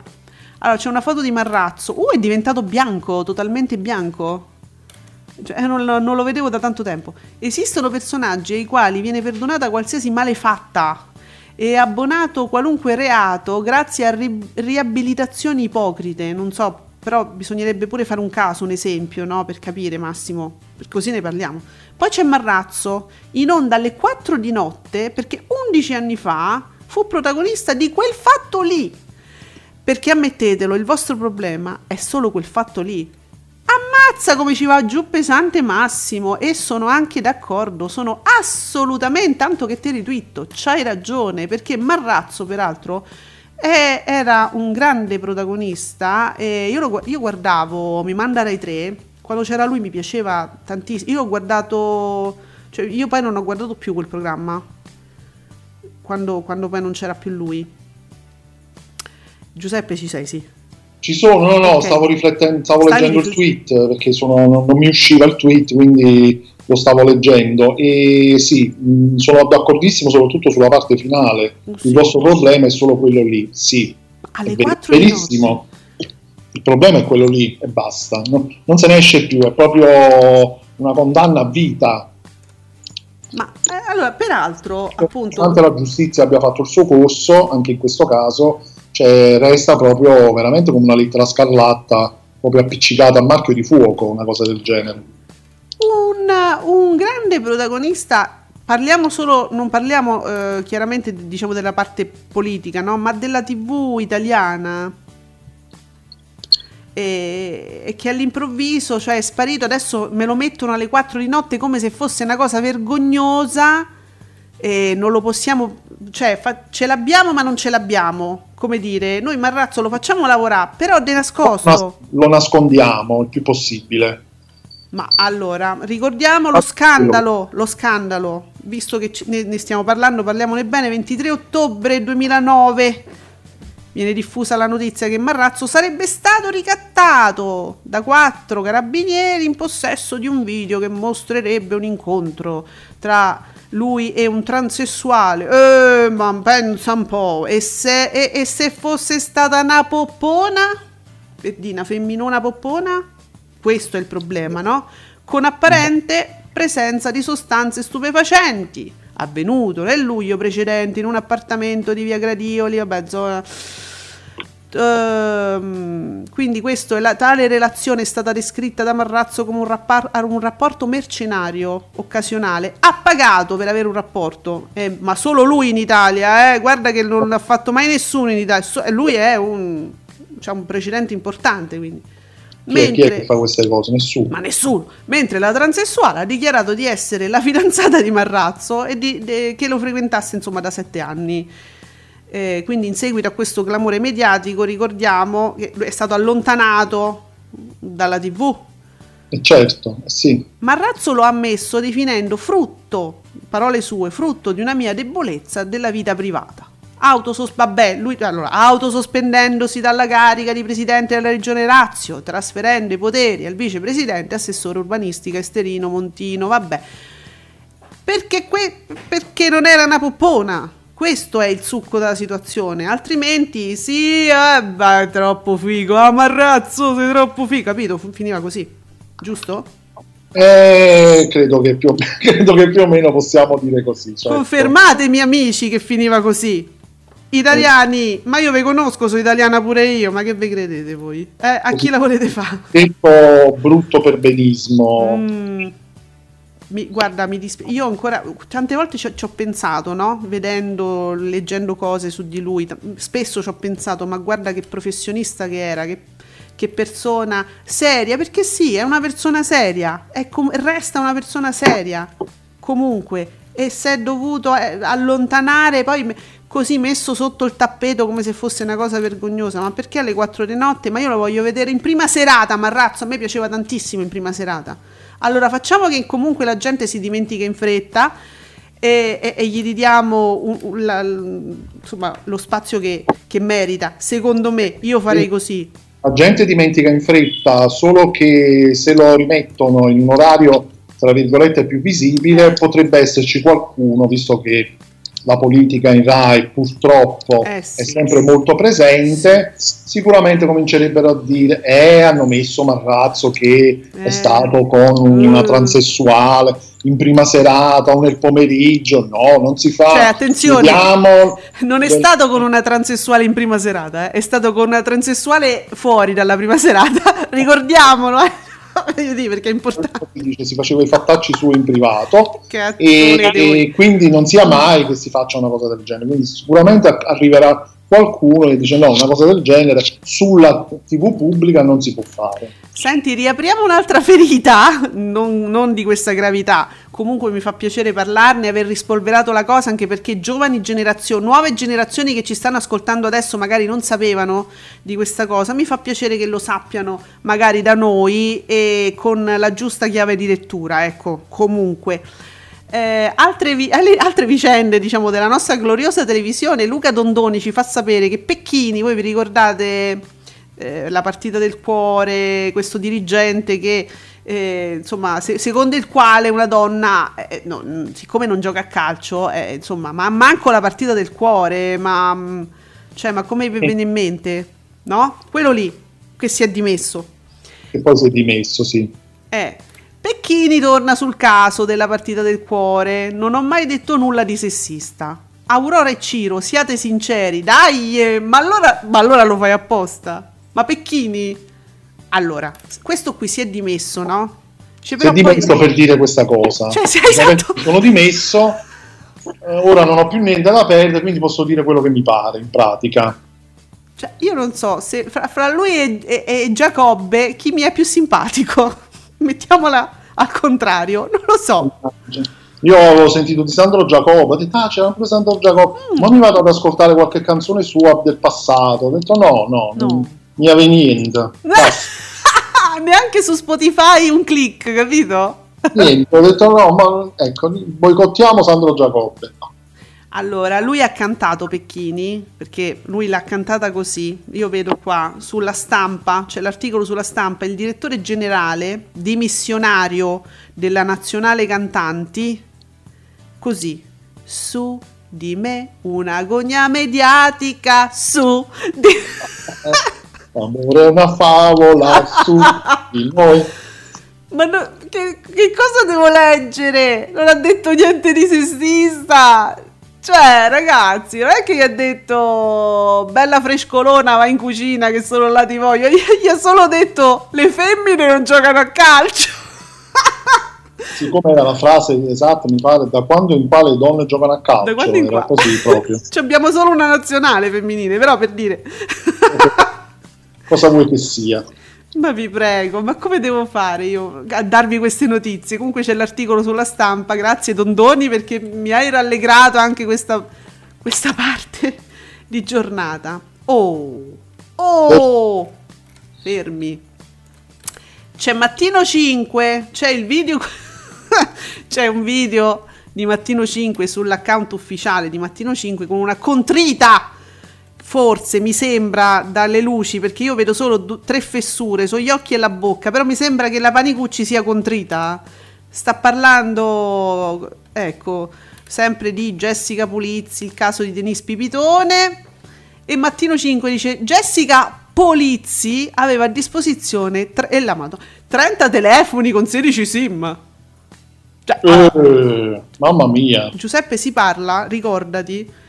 Speaker 2: Allora, c'è una foto di Marrazzo. Uh, è diventato bianco, totalmente bianco. Cioè, non, lo- non lo vedevo da tanto tempo. Esistono personaggi ai quali viene perdonata qualsiasi malefatta e abbonato qualunque reato grazie a ri- riabilitazioni ipocrite. Non so, però bisognerebbe pure fare un caso, un esempio, no? Per capire, Massimo. Così ne parliamo. Poi c'è Marrazzo, in onda alle 4 di notte, perché 11 anni fa fu protagonista di quel fatto lì. Perché ammettetelo, il vostro problema è solo quel fatto lì. Ammazza come ci va giù pesante Massimo e sono anche d'accordo, sono assolutamente, tanto che ti ritwitto, c'hai ragione, perché Marrazzo peraltro è- era un grande protagonista io, lo io guardavo, mi manda Rai 3, quando c'era lui mi piaceva tantissimo, io ho guardato, cioè io poi non ho guardato più quel programma, quando, quando poi non c'era più lui. Giuseppe ci sei, sì.
Speaker 3: Ci sono, no, no,
Speaker 2: Ok.
Speaker 3: stavo riflettendo, stavo
Speaker 2: Stavi
Speaker 3: leggendo il tweet perché sono- non, non mi usciva il tweet, quindi lo stavo leggendo e sì, mh, sono d'accordissimo soprattutto sulla parte finale.
Speaker 2: Oh, sì.
Speaker 3: Il vostro problema è solo quello lì, sì.
Speaker 2: Alle
Speaker 3: è ver-
Speaker 2: 4 di notte.
Speaker 3: verissimo. Il problema è quello lì e basta, no- non se ne esce più, è proprio una condanna a vita.
Speaker 2: Ma eh, allora, peraltro, appunto,
Speaker 3: Nonostante la giustizia abbia fatto il suo corso, anche in questo caso, cioè, resta proprio veramente come una lettera scarlatta, proprio appiccicata a marchio di fuoco, una cosa del genere.
Speaker 2: un, un grande protagonista, parliamo solo, non parliamo eh, chiaramente diciamo della parte politica, no? ma della TV italiana. E, che all'improvviso cioè, è sparito, adesso me lo mettono alle 4 di notte come se fosse una cosa vergognosa e non lo possiamo, cioè fa- ce l'abbiamo ma non ce l'abbiamo, come dire, noi Marrazzo lo facciamo lavorare, però di nascosto.
Speaker 3: Nas- lo nascondiamo il più possibile.
Speaker 2: Ma allora, ricordiamo lo
Speaker 3: Ah,
Speaker 2: scandalo, lo scandalo, visto che ne, ne stiamo parlando, parliamone bene, 23 ottobre 2009 viene diffusa la notizia che Marrazzo sarebbe stato ricattato da quattro carabinieri in possesso di un video che mostrerebbe un incontro tra lui e un transessuale. Eh, ma pensa un po', e se, e- e se fosse stata una poppona? Per dire una femminona poppona? Questo è il problema, no? Con apparente presenza di sostanze stupefacenti. Avvenuto nel luglio precedente in un appartamento di via Gradioli, vabbè, zona. Ehm, quindi la, tale relazione è stata descritta da Marrazzo come un, rappar- un rapporto mercenario occasionale. Ha pagato per avere un rapporto, eh, ma solo lui in Italia, eh, guarda che non l'ha fatto mai nessuno in Italia. So- lui è un, diciamo, un precedente importante. Quindi.
Speaker 3: Chi è, chi è che fa queste cose? Nessuno.
Speaker 2: Ma nessuno. Mentre la transessuale ha dichiarato di essere la fidanzata di Marrazzo e di- de- che lo frequentasse insomma da sette anni. Eh, quindi in seguito a questo clamore mediatico ricordiamo che è stato allontanato dalla tv.
Speaker 3: Eh, certo, sì.
Speaker 2: Marrazzo lo ha ammesso definendo frutto, parole sue, frutto di una mia debolezza della vita privata. Autosos- vabbè, lui, allora, autosospendendosi dalla carica di presidente della regione Lazio, trasferendo i poteri al vicepresidente assessore urbanistica Esterino Montino, vabbè. perché, que- perché non era una poppona. Questo è il succo della situazione, altrimenti sì, eh, beh, è troppo figo, ah marrazzo, sei troppo figo, capito? Finiva così, giusto?
Speaker 3: Eh, credo, che più, *laughs* credo che più o meno possiamo dire così.
Speaker 2: Certo. Confermatemi amici che finiva così. Italiani, ma io vi conosco, sono italiana pure io, ma che vi credete voi? Eh, a chi la volete fare?
Speaker 3: Tempo brutto per benismo.
Speaker 2: Mm, mi, guarda, mi disp- io ancora tante volte ci, ci ho pensato, no? Vedendo, leggendo cose su di lui, t- spesso ci ho pensato, ma guarda che professionista che era, che, che persona seria, perché sì, è una persona seria, com- resta una persona seria, comunque, e si è dovuto eh, allontanare, poi me- così messo sotto il tappeto come se fosse una cosa vergognosa, ma perché alle 4 di notte? Ma io lo voglio vedere in prima serata, Marrazzo, a me piaceva tantissimo in prima serata allora facciamo che comunque la gente si dimentica in fretta e, e, e gli diamo un, un, la, insomma, lo spazio che, che, merita. Secondo me, io farei così.
Speaker 3: La gente dimentica in fretta, solo che se lo rimettono in un orario tra virgolette più visibile, potrebbe esserci qualcuno, visto che la politica in RAI purtroppo eh sì, è sempre sì. molto presente, sicuramente comincerebbero a dire eh hanno messo Marrazzo che eh. è stato con una mm. transessuale in prima serata o nel pomeriggio, no, non si fa.
Speaker 2: Cioè, attenzione, Vediamo non è del... stato con una transessuale in prima serata, eh? è stato con una transessuale fuori dalla prima serata, *laughs* ricordiamolo. Eh? *laughs* perché è importante.
Speaker 3: Si faceva i fattacci su in privato e, e, quindi non sia mai che si faccia una cosa del genere. Quindi sicuramente arriverà qualcuno che dice no, una cosa del genere sulla TV pubblica non si può fare.
Speaker 2: Senti, riapriamo un'altra *laughs* ferita, non, non, di questa gravità. Comunque mi fa piacere parlarne, aver rispolverato la cosa, anche perché giovani generazioni, nuove generazioni che ci stanno ascoltando adesso magari non sapevano di questa cosa. Mi fa piacere che lo sappiano magari da noi e con la giusta chiave di lettura, ecco, comunque. Eh, altre, vi- *laughs* altre, vicende diciamo della nostra gloriosa televisione. Luca Dondoni ci fa sapere che Pecchini voi vi ricordate eh, la partita del cuore questo dirigente che eh, insomma se- secondo il quale una donna eh, no, siccome non gioca a calcio eh, insomma ma manco la partita del cuore ma, mm, cioè, ma come vi viene in mente? No? quello lì che si è dimesso.
Speaker 3: Che poi si è dimesso sì.
Speaker 2: Eh Pecchini torna sul caso della partita del cuore. Non ho mai detto nulla di sessista. Aurora e Ciro, siate sinceri, dai, eh, ma allora, ma allora lo fai apposta. Ma Pecchini? Allora, questo qui si è dimesso, no?
Speaker 3: Cioè, si è dimesso poi... per dire questa cosa.
Speaker 2: Cioè, sì, esatto.
Speaker 3: Sono dimesso, eh, ora non ho più niente da perdere, quindi posso dire quello che mi pare, in pratica.
Speaker 2: Cioè, io non so, se fra, fra lui e, e, e Giacobbe, chi mi è più simpatico? *laughs* mettiamola al contrario, non lo so.
Speaker 3: Io avevo sentito di Sandro Giacobbe, ho detto, ah, c'era anche Sandro Giacobbe, mm. ma mi vado ad ascoltare qualche canzone sua del passato. Ho detto, no, no, no. non mi aveva niente. *laughs*
Speaker 2: Neanche su Spotify un click, capito?
Speaker 3: Niente, ho detto, no, ma ecco, boicottiamo Sandro Giacobbe. No.
Speaker 2: Allora, lui ha cantato Pecchini, perché lui l'ha cantata così. Io vedo qua sulla stampa, c'è l'articolo sulla stampa, il direttore generale dimissionario della Nazionale Cantanti, così, su di me un'agonia mediatica, su di... *laughs*
Speaker 3: Amore una favola su di noi.
Speaker 2: Ma no, che, che cosa devo leggere? Non ha detto niente di sessista cioè, ragazzi, non è che gli ha detto bella frescolona, va in cucina che solo là ti voglio. *laughs* Gli ha solo detto le femmine non giocano a calcio. *laughs*
Speaker 3: Siccome era la frase esatta, mi pare, da quando in quale le donne giocano a calcio. Da quando in qua. così proprio. *laughs*
Speaker 2: cioè, abbiamo solo una nazionale femminile, però per dire.
Speaker 3: Cosa vuoi che sia?
Speaker 2: Ma vi prego, ma come devo fare io a darvi queste notizie? Comunque c'è l'articolo sulla stampa, grazie Dondoni perché mi hai rallegrato anche questa, questa *laughs* parte di giornata. Oh, oh, fermi. C'è Mattino 5, c'è il video, *laughs* c'è un video di Mattino 5 sull'account ufficiale di Mattino 5 con una contrita forse mi sembra dalle luci, perché io vedo solo d- tre fessure sugli occhi e la bocca, però mi sembra che la Panicucci sia contrita. sta parlando, ecco, sempre di Jessica Pulizzi, il caso di Denise Pipitone. E Mattino 5 dice Jessica Polizzi aveva a disposizione tre, e la mato, 30 telefoni con 16 sim.
Speaker 3: Cioè, eh, mamma mia.
Speaker 2: Giuseppe si parla, ricordati,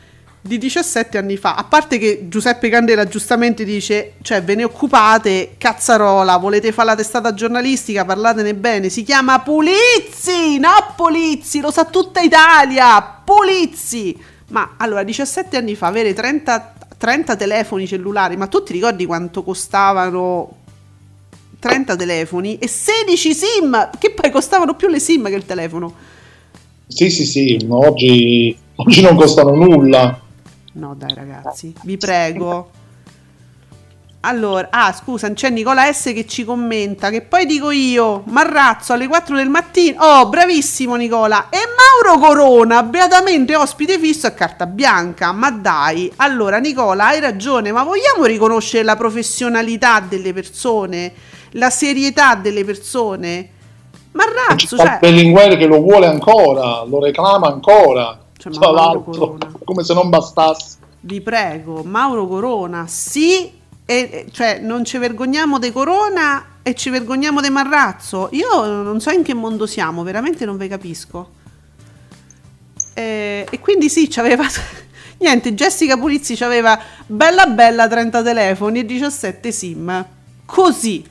Speaker 2: di 17 anni fa. A parte che Giuseppe Candela giustamente dice, cioè ve ne occupate, cazzarola, volete fare la testata giornalistica, parlatene bene. Si chiama Pulizzi, no Pulizzi, lo sa tutta Italia, Pulizzi. Ma allora, 17 anni fa avere 30, 30 telefoni cellulari, ma tu ti ricordi quanto costavano 30 telefoni e 16 sim, che poi costavano più le sim che il telefono?
Speaker 3: Sì, sì, sì, oggi, oggi non costano nulla.
Speaker 2: No, dai ragazzi, vi prego. Allora, ah scusa, c'è Nicola S che ci commenta, che poi dico io, Marrazzo alle 4 del mattino, oh bravissimo Nicola, e Mauro Corona, beatamente ospite fisso a carta bianca, ma dai, allora Nicola hai ragione, ma vogliamo riconoscere la professionalità delle persone, la serietà delle persone? Marrazzo,
Speaker 3: cioè... Berlinguer che lo vuole ancora, lo reclama ancora, cioè, tra l'altro, come se non bastasse.
Speaker 2: Vi prego, Mauro Corona, sì e, cioè, non ci vergogniamo di Corona e ci vergogniamo di Marrazzo. Io non so in che mondo siamo, veramente non ve capisco. E, e quindi sì, c'aveva... *laughs* Niente, Jessica Pulizzi aveva bella bella 30 telefoni e 17 sim. Così,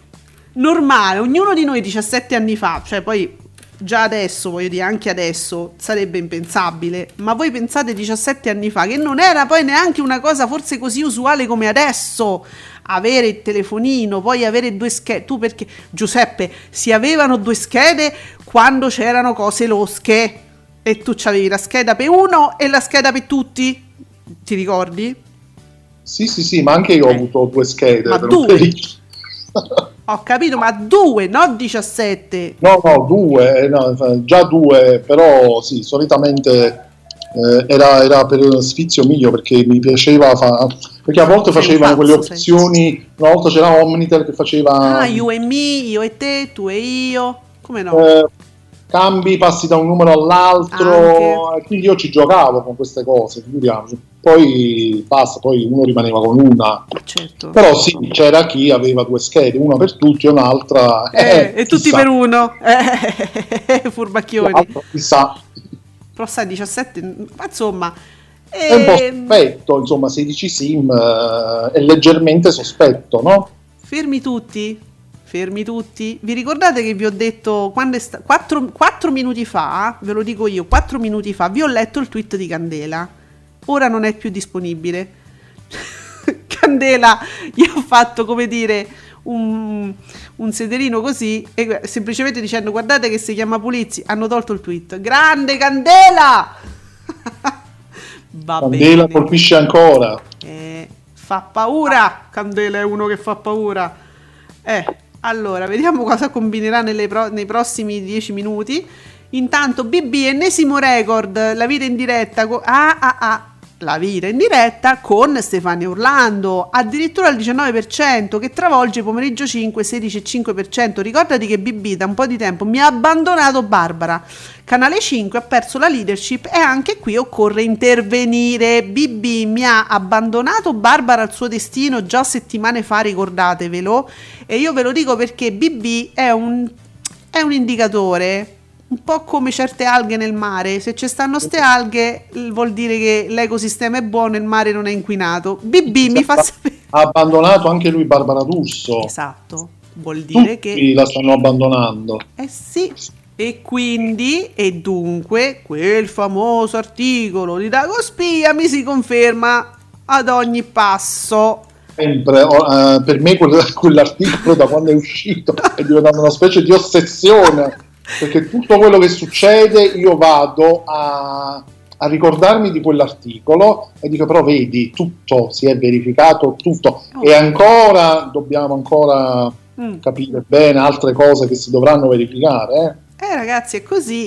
Speaker 2: normale, ognuno di noi 17 anni fa, cioè poi già adesso, voglio dire, anche adesso sarebbe impensabile, ma voi pensate 17 anni fa che non era poi neanche una cosa forse così usuale come adesso avere il telefonino, poi avere due schede, tu perché Giuseppe, si avevano due schede quando c'erano cose losche e tu avevi la scheda per uno e la scheda per tutti, ti ricordi?
Speaker 3: Sì, sì, sì, ma anche io ho eh. avuto due schede.
Speaker 2: Ma due? Ho capito, ma due, no 17.
Speaker 3: No, no, due, eh, no, già due, però sì, solitamente eh, era, era, per sfizio mio perché mi piaceva fa... perché a volte facevano quelle opzioni, una volta c'era Omnitel che faceva...
Speaker 2: Ah, io e me, io e te, tu e io, come no?
Speaker 3: Eh, cambi, passi da un numero all'altro, Anche. quindi io ci giocavo con queste cose, figuriamoci. Poi basta, poi uno rimaneva con una.
Speaker 2: Certo.
Speaker 3: Però sì, c'era chi aveva due schede, una per tutti e un'altra...
Speaker 2: Eh, eh, e tutti per uno. Eh, *laughs* furbacchioni.
Speaker 3: Chissà.
Speaker 2: Però sai, 17, ma insomma...
Speaker 3: È un po' ehm, sospetto, insomma, 16 sim eh, è leggermente sospetto, no?
Speaker 2: Fermi tutti, fermi tutti. Vi ricordate che vi ho detto quando è sta- 4, 4 minuti fa, ve lo dico io, 4 minuti fa, vi ho letto il tweet di Candela. Ora non è più disponibile. *laughs* Candela, io ho fatto come dire un, un sederino così e semplicemente dicendo guardate che si chiama Pulizzi, hanno tolto il tweet. Grande Candela! *laughs*
Speaker 3: Va Candela bene. colpisce ancora.
Speaker 2: Eh, fa paura. Candela è uno che fa paura. Eh, allora, vediamo cosa combinerà pro- nei prossimi 10 minuti. Intanto BB, ennesimo record, la vita in diretta. Co- ah, ah, ah. La vita in diretta con Stefania Orlando, addirittura il 19% che travolge pomeriggio 5, 16,5%. Ricordati che BB da un po' di tempo mi ha abbandonato Barbara. Canale 5 ha perso la leadership e anche qui occorre intervenire. BB mi ha abbandonato Barbara al suo destino già settimane fa, ricordatevelo. E io ve lo dico perché BB è un, è un indicatore un po' come certe alghe nel mare, se ci stanno ste alghe vuol dire che l'ecosistema è buono e il mare non è inquinato. BB mi fa sapere.
Speaker 3: Ha abbandonato anche lui Barbara D'Urso.
Speaker 2: Esatto, vuol dire
Speaker 3: Tutti
Speaker 2: che...
Speaker 3: la stanno abbandonando.
Speaker 2: Eh sì, e quindi, e dunque, quel famoso articolo di Dago Spia mi si conferma ad ogni passo.
Speaker 3: Sempre, uh, per me *laughs* quell'articolo da quando è uscito è diventato una specie di ossessione perché tutto quello che succede io vado a, a ricordarmi di quell'articolo e dico però vedi tutto si è verificato tutto oh. e ancora dobbiamo ancora mm. capire bene altre cose che si dovranno verificare
Speaker 2: eh, eh ragazzi è così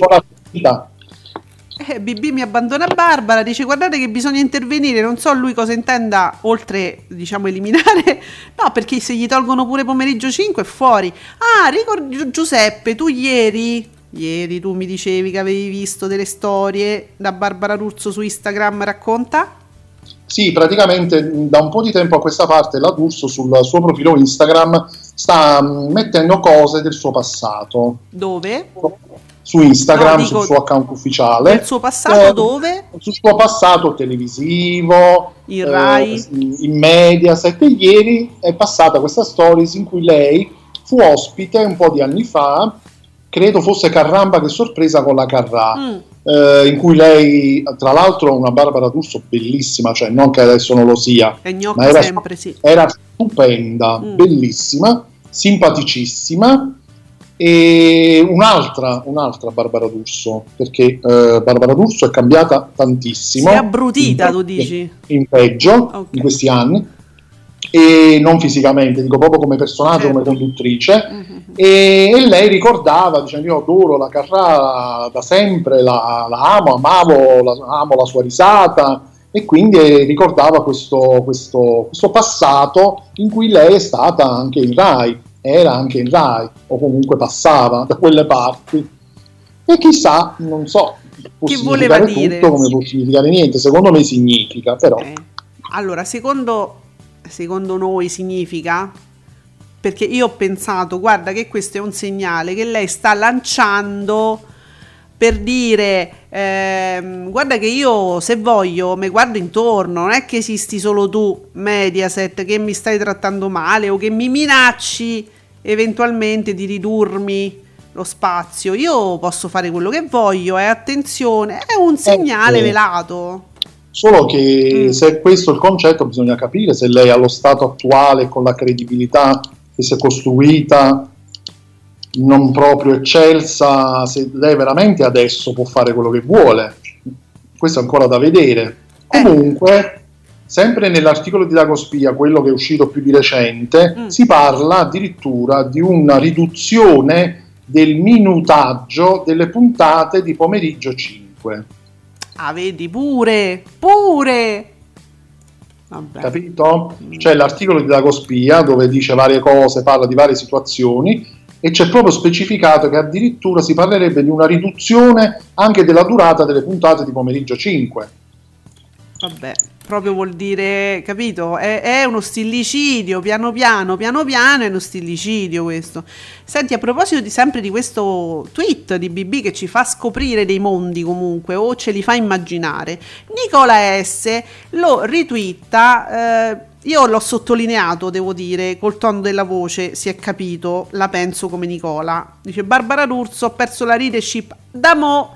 Speaker 2: eh, BB mi abbandona Barbara, dice guardate che bisogna intervenire, non so lui cosa intenda oltre diciamo eliminare, *laughs* no perché se gli tolgono pure pomeriggio 5 è fuori. Ah, ricordi Giuseppe, tu ieri Ieri tu mi dicevi che avevi visto delle storie da Barbara Russo su Instagram, racconta?
Speaker 3: Sì, praticamente da un po' di tempo a questa parte la D'Urso sul suo profilo Instagram sta mettendo cose del suo passato.
Speaker 2: Dove?
Speaker 3: Su Instagram, no, dico, sul suo account ufficiale.
Speaker 2: Il suo passato eh, dove?
Speaker 3: Sul suo passato televisivo,
Speaker 2: in Rai,
Speaker 3: eh, in Mediaset. E ieri è passata questa stories in cui lei fu ospite un po' di anni fa, credo fosse Carramba che sorpresa con la Carrà. Mm eh, in cui lei, tra l'altro, una Barbara D'Urso bellissima, cioè non che adesso non lo sia,
Speaker 2: ma
Speaker 3: era,
Speaker 2: sempre, sì.
Speaker 3: era stupenda, mm. bellissima, simpaticissima. E un'altra, un'altra Barbara D'Urso, perché eh, Barbara D'Urso è cambiata tantissimo.
Speaker 2: Si è abbrutita, tu dici?
Speaker 3: In peggio okay. in questi anni e non fisicamente, dico proprio come personaggio, certo. come conduttrice. Mm-hmm. E, e, lei ricordava, dicendo io adoro la Carrà da sempre, la, la amo, amavo, la, amo la sua risata e quindi ricordava questo, questo, questo, passato in cui lei è stata anche in Rai, era anche in Rai o comunque passava da quelle parti. E chissà, non so, può
Speaker 2: che voleva dire?
Speaker 3: tutto come può significare niente, secondo me significa, però.
Speaker 2: Eh. Allora, secondo secondo noi significa? Perché io ho pensato, guarda che questo è un segnale che lei sta lanciando per dire ehm, guarda che io se voglio mi guardo intorno, non è che esisti solo tu, Mediaset, che mi stai trattando male o che mi minacci eventualmente di ridurmi lo spazio. Io posso fare quello che voglio, eh, attenzione, è un segnale eh, velato.
Speaker 3: Solo che mm. se questo è il concetto bisogna capire se lei allo stato attuale con la credibilità che si è costruita non proprio eccelsa, se lei veramente adesso può fare quello che vuole. Questo è ancora da vedere. Eh. Comunque, sempre nell'articolo di Dagospia, quello che è uscito più di recente, mm. si parla addirittura di una riduzione del minutaggio delle puntate di pomeriggio 5.
Speaker 2: Ah, vedi, pure, pure.
Speaker 3: Vabbè. Capito? C'è l'articolo di Dagospia dove dice varie cose, parla di varie situazioni e c'è proprio specificato che addirittura si parlerebbe di una riduzione anche della durata delle puntate di pomeriggio 5.
Speaker 2: Vabbè, proprio vuol dire, capito? È, è, uno stillicidio, piano piano, piano piano è uno stillicidio questo. Senti, a proposito di sempre di questo tweet di BB che ci fa scoprire dei mondi comunque o ce li fa immaginare, Nicola S lo ritwitta, eh, io l'ho sottolineato, devo dire, col tono della voce, si è capito, la penso come Nicola. Dice Barbara D'Urso, ho perso la leadership da mo'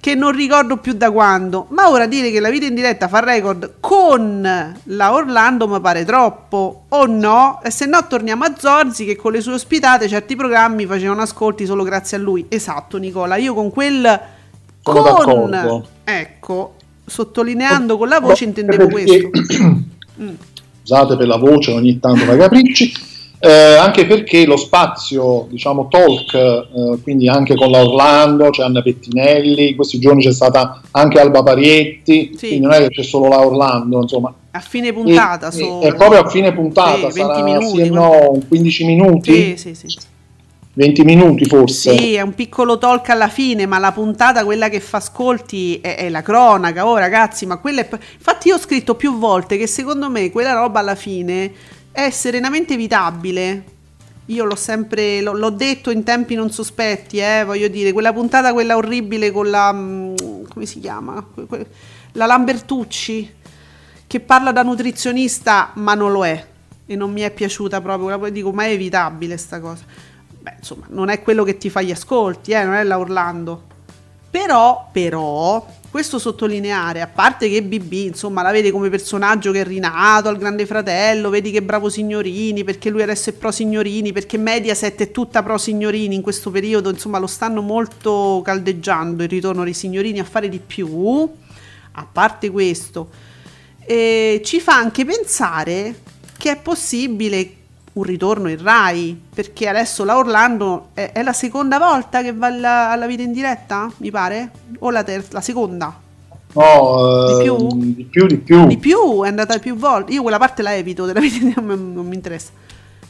Speaker 2: che non ricordo più da quando, ma ora dire che la vita in diretta fa record con la Orlando mi pare troppo, o no? E se no torniamo a Zorzi che con le sue ospitate certi programmi facevano ascolti solo grazie a lui. Esatto Nicola, io con quel...
Speaker 3: Sono con... D'accordo.
Speaker 2: Ecco, sottolineando con la voce intendevo questo. *clears throat*
Speaker 3: mm. Scusate per la voce, ogni tanto fa capricci. Eh, anche perché lo spazio, diciamo, talk, eh, quindi anche con la Orlando, c'è Anna Pettinelli, in questi giorni c'è stata anche Alba Parietti, sì. quindi non è che c'è solo la Orlando, insomma.
Speaker 2: A fine puntata,
Speaker 3: e, solo. È proprio a fine puntata, sì, sarà, 20 minuti, sì, no, 15 minuti?
Speaker 2: Sì, sì, sì.
Speaker 3: 20 minuti forse.
Speaker 2: Sì, è un piccolo talk alla fine, ma la puntata, quella che fa ascolti, è, è la cronaca. Oh ragazzi, ma quella è... Infatti io ho scritto più volte che secondo me quella roba alla fine è serenamente evitabile. Io l'ho sempre, l'ho, l'ho detto in tempi non sospetti, eh, voglio dire, quella puntata, quella orribile con la, mm, come si chiama? La Lambertucci, che parla da nutrizionista, ma non lo è. E non mi è piaciuta proprio, dico, ma è evitabile sta cosa. Beh, insomma, non è quello che ti fa gli ascolti, eh, non è la Orlando. Però, però, questo sottolineare, a parte che BB, insomma, la vede come personaggio che è rinato al Grande Fratello, vedi che bravo Signorini, perché lui adesso è pro Signorini, perché Mediaset è tutta pro Signorini in questo periodo, insomma, lo stanno molto caldeggiando il ritorno dei Signorini a fare di più. A parte questo, eh, ci fa anche pensare che è possibile un ritorno in Rai, perché adesso la Orlando è, è la seconda volta che va alla, alla, vita in diretta, mi pare? O la terza, la seconda?
Speaker 3: No, di più? Uh, di più, di più.
Speaker 2: Di più, è andata più volte. Io quella parte la evito della vita in diretta, non, mi interessa.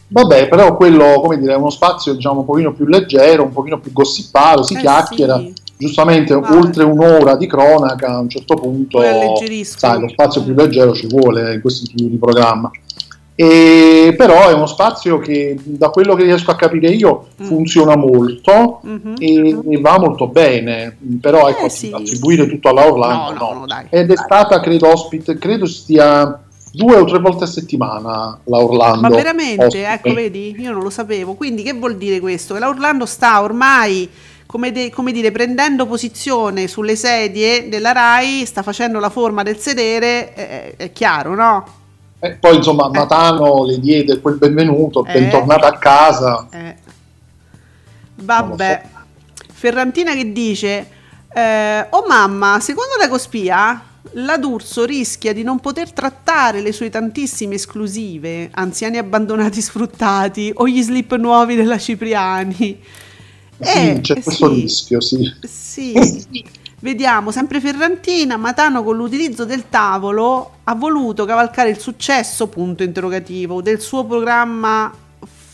Speaker 3: Vabbè, però quello, come dire, è uno spazio diciamo un pochino più leggero, un pochino più gossipato, si
Speaker 2: Eh,
Speaker 3: chiacchiera.
Speaker 2: sì.
Speaker 3: Giustamente,
Speaker 2: Vabbè.
Speaker 3: oltre un'ora di cronaca, a un certo punto, sai, lo spazio più leggero ci vuole in questo tipo di programma. E, però è uno spazio che, da quello che riesco a capire io,
Speaker 2: Mm.
Speaker 3: funziona molto
Speaker 2: Mhm.
Speaker 3: e, e va molto bene. Però ecco,
Speaker 2: Eh, sì.
Speaker 3: attribuire tutto alla Orlando,
Speaker 2: No, no, no, dai.
Speaker 3: Ed è stata, credo, ospite, credo stia due o tre volte a settimana la Orlando.
Speaker 2: Ma veramente,
Speaker 3: ospite.
Speaker 2: ecco, vedi, io non lo sapevo. Quindi che vuol dire questo? Che la Orlando sta ormai, come, de- come dire, prendendo posizione sulle sedie della RAI, sta facendo la forma del sedere, è, è chiaro, no?
Speaker 3: Eh, poi insomma Matano le diede quel benvenuto,
Speaker 2: Eh.
Speaker 3: bentornata a casa.
Speaker 2: Eh. Vabbè. Ferrantina che dice, eh, oh mamma, secondo la Cospia, la D'Urso rischia di non poter trattare le sue tantissime esclusive, anziani abbandonati sfruttati o gli slip nuovi della Cipriani.
Speaker 3: Sì,
Speaker 2: Eh,
Speaker 3: c'è
Speaker 2: eh
Speaker 3: questo
Speaker 2: sì.
Speaker 3: rischio, sì.
Speaker 2: Sì, *laughs* vediamo, sempre Ferrantina, Matano con l'utilizzo del tavolo ha voluto cavalcare il successo, punto interrogativo, del suo programma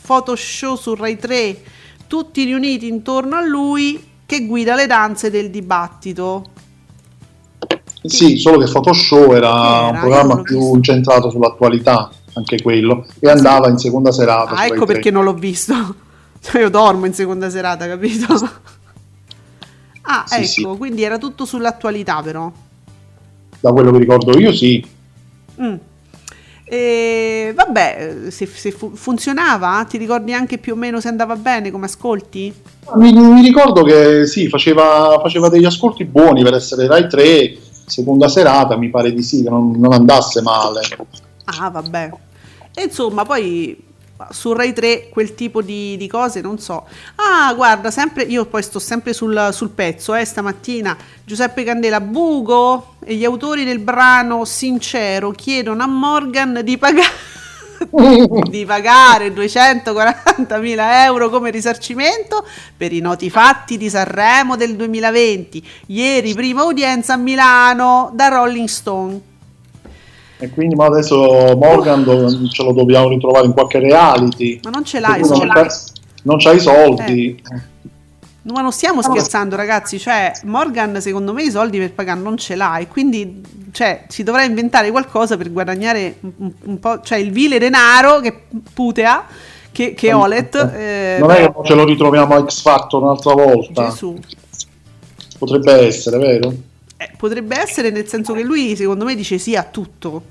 Speaker 2: Photoshow su Rai 3, tutti riuniti intorno a lui che guida le danze del dibattito.
Speaker 3: Sì, solo che Photoshop era,
Speaker 2: era?
Speaker 3: un programma più incentrato sull'attualità, anche quello, e andava in seconda serata.
Speaker 2: Ah, ecco
Speaker 3: 3.
Speaker 2: perché non l'ho visto. *laughs* Cioè, Io dormo in seconda serata, capito? Ah,
Speaker 3: Sì,
Speaker 2: ecco,
Speaker 3: sì.
Speaker 2: quindi era tutto sull'attualità però.
Speaker 3: Da quello che ricordo io, sì.
Speaker 2: Mm. E vabbè, se, se fu- funzionava, ti ricordi anche più o meno se andava bene come ascolti?
Speaker 3: Mi, mi ricordo che sì, faceva, faceva degli ascolti buoni per essere Rai 3, seconda serata, mi pare di sì, che non, non andasse male.
Speaker 2: Ah, vabbè. E insomma, poi su Rai 3 quel tipo di, di cose non so. Ah, guarda, sempre io poi sto sempre sul, sul pezzo, eh, stamattina Giuseppe Candela Bugo e gli autori del brano Sincero chiedono a Morgan di pagare *laughs* di pagare 240.000 euro come risarcimento per i noti fatti di Sanremo del 2020. Ieri prima udienza a Milano da Rolling Stone.
Speaker 3: E quindi ma adesso Morgan do- ce lo dobbiamo ritrovare in qualche reality.
Speaker 2: Ma non ce l'hai,
Speaker 3: non, c'ha- non c'ha i soldi.
Speaker 2: Ma non stiamo scherzando, ragazzi. Cioè, Morgan, secondo me, i soldi per pagare non ce l'ha. E quindi, cioè, si dovrà inventare qualcosa per guadagnare un, un- un po'. Cioè, il vile denaro che putea, che, che Olet. eh,
Speaker 3: non è che ce lo ritroviamo a X Factor un'altra volta.
Speaker 2: Gesù.
Speaker 3: Potrebbe essere, vero?
Speaker 2: Eh, potrebbe essere nel senso che lui, secondo me, dice sì a tutto.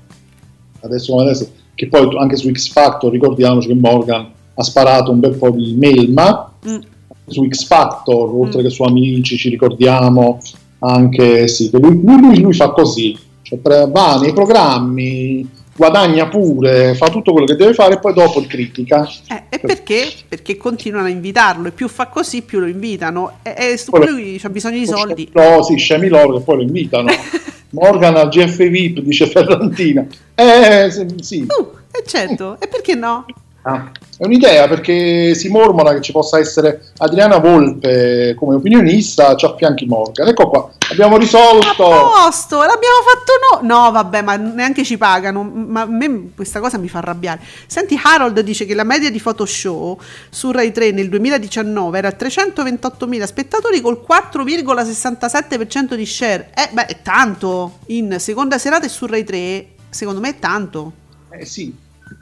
Speaker 3: Adesso adesso. Che poi anche su X Factor ricordiamoci che Morgan ha sparato un bel po' di melma.
Speaker 2: Mm.
Speaker 3: Su X Factor, oltre
Speaker 2: Mm.
Speaker 3: che su Amici, ci ricordiamo anche sì, che lui, lui- lui- lui fa così. Cioè, va nei programmi, guadagna pure, fa tutto quello che deve fare e poi dopo li critica.
Speaker 2: Eh, e perché? Perché continuano a invitarlo. E più fa così, più lo invitano. E, e su
Speaker 3: Quello-
Speaker 2: lui c'ha bisogno di soldi.
Speaker 3: No, sì, scemi loro che poi lo invitano. *laughs* Morgan al GF VIP, dice Ferrantina. Eh, sì.
Speaker 2: Uh, e certo. E perché no?
Speaker 3: Ah, È un'idea perché si mormora che ci possa essere Adriana Volpe come opinionista, ci affianchi Morgan. Ecco qua, abbiamo
Speaker 2: A
Speaker 3: risolto.
Speaker 2: posto, l'abbiamo fatto noi. No, vabbè, ma neanche ci pagano. Ma a me questa cosa mi fa arrabbiare. Senti, Harold dice che la media di Photoshow su Rai 3 nel 2019 era 328.000 spettatori col 4,67% di share. Eh, beh, è tanto. In seconda serata e su Rai 3, secondo me è tanto.
Speaker 3: Eh sì,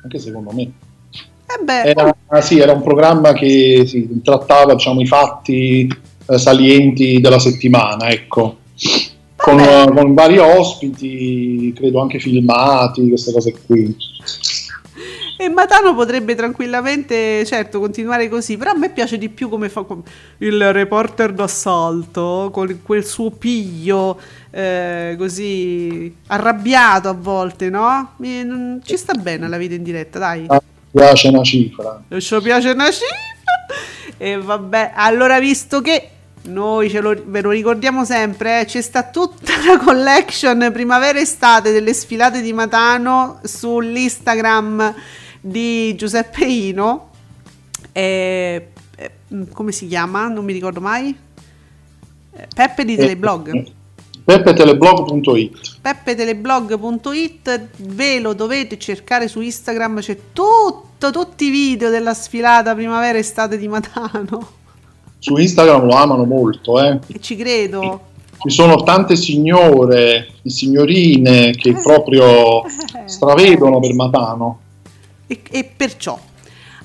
Speaker 3: anche secondo me.
Speaker 2: Eh beh,
Speaker 3: Era, ah, sì, era un programma che sì, trattava diciamo, i fatti eh, salienti della settimana, ecco. Con, con vari ospiti, credo anche filmati, queste cose qui.
Speaker 2: E Matano potrebbe tranquillamente, certo, continuare così, però a me piace di più come fa il reporter d'assalto, con quel suo piglio eh, così arrabbiato a volte, no? Ci sta bene la vita in diretta, dai.
Speaker 3: Ah, piace una cifra.
Speaker 2: Ci piace una cifra. E vabbè, allora visto che noi lo, ve lo ricordiamo sempre, eh, c'è sta tutta la collection primavera-estate delle sfilate di Matano sull'Instagram di Giuseppe Ino. E, eh, come si chiama? Non mi ricordo mai. Eh, Peppe di Teleblog.
Speaker 3: peppeteleblog.it
Speaker 2: peppeteleblog.it ve lo dovete cercare su Instagram c'è tutta visto tutti i video della sfilata primavera-estate di Matano.
Speaker 3: Su Instagram lo amano molto, eh.
Speaker 2: E ci credo.
Speaker 3: Ci sono tante signore e signorine che proprio stravedono per Matano.
Speaker 2: E, e perciò,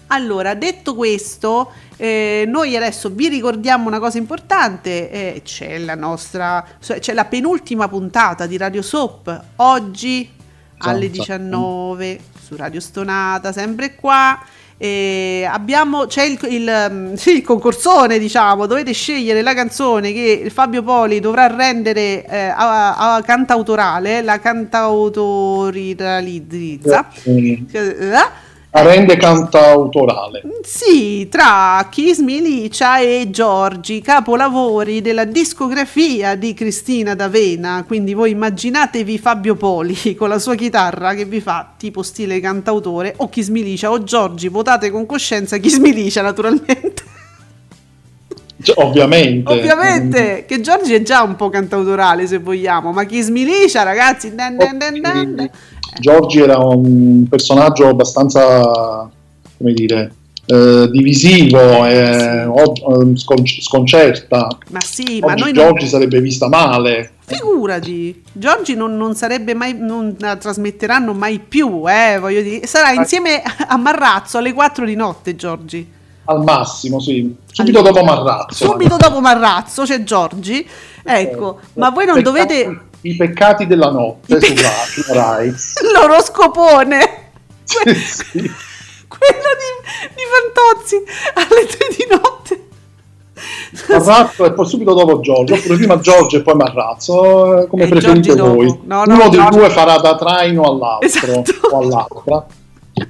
Speaker 2: allora, detto questo, eh, noi adesso vi ricordiamo una cosa importante, eh, c'è la nostra, c'è la penultima puntata di Radio Soap, oggi alle 19 su Radio Stonata, sempre qua. E abbiamo, c'è il, il, mm, *laughs* sì, il, concorsone, diciamo, dovete scegliere la canzone che Fabio Poli dovrà rendere eh, a, a, cantautorale, la cantautorializza.
Speaker 3: Eh, eh rende cantautorale.
Speaker 2: Sì, tra Kiss Milicia e Giorgi, capolavori della discografia di Cristina D'Avena. Quindi voi immaginatevi Fabio Poli *laughs* con la sua chitarra che vi fa tipo stile cantautore o Kiss Milicia o Giorgi. Votate con coscienza Kiss Milicia, naturalmente.
Speaker 3: Cioè, ovviamente.
Speaker 2: Ovviamente, che Giorgi è già un po' cantautorale se vogliamo, ma Kiss Milicia, ragazzi, dan dan dan,
Speaker 3: Giorgi era un personaggio abbastanza, come dire, eh, divisivo eh, sconcerta.
Speaker 2: Ma sì, ma noi
Speaker 3: Giorgi non... sarebbe vista male.
Speaker 2: Figurati, Giorgi non, non, sarebbe mai, non la trasmetteranno mai più, eh, voglio dire. Sarà insieme a Marrazzo alle 4 di notte, Giorgi.
Speaker 3: Al massimo, sì. Subito dopo Marrazzo.
Speaker 2: Subito dopo Marrazzo c'è Giorgi. Ecco, eh, ma voi non dovete
Speaker 3: i peccati della notte pe- su, su Rai. *laughs*
Speaker 2: L'oroscopone. Que- sì. Quello di, di Fantozzi alle tre di notte.
Speaker 3: Marrazzo e poi subito dopo Giorgio, oppure prima Giorgio e poi Marrazzo, eh, come e preferite voi. No, no, Uno dei due farà da traino all'altro esatto. o all'altra. *laughs*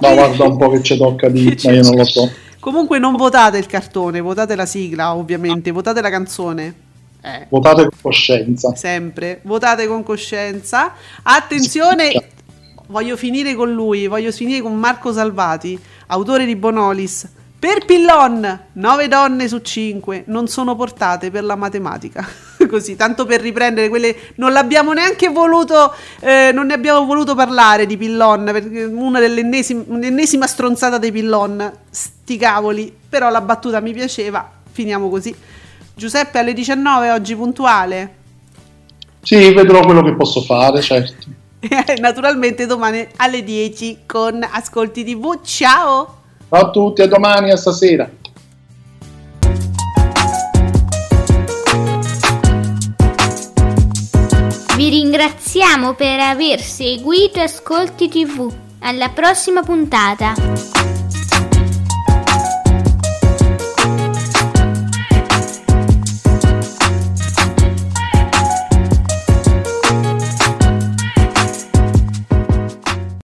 Speaker 3: Ma guarda un po' che ci tocca di, ma io non lo so.
Speaker 2: Comunque non votate il cartone, votate la sigla, ovviamente, votate la canzone.
Speaker 3: Eh. Votate con coscienza.
Speaker 2: Sempre, votate con coscienza. Attenzione, sì. voglio finire con lui, voglio finire con Marco Salvati, autore di Bonolis. Per Pillon, 9 donne su 5 non sono portate per la matematica. *laughs* Così, tanto per riprendere quelle. Non l'abbiamo neanche voluto. Eh, non ne abbiamo voluto parlare di Pillon. Perché una dell'ennesima stronzata dei Pillon. Sti cavoli. Però la battuta mi piaceva. Finiamo così. Giuseppe alle 19 oggi puntuale?
Speaker 3: Sì, vedrò quello che posso fare, certo. *laughs*
Speaker 2: Naturalmente domani alle 10 con Ascolti TV. Ciao!
Speaker 3: Ciao a tutti, a domani, a stasera.
Speaker 4: Vi ringraziamo per aver seguito Ascolti TV. Alla prossima puntata.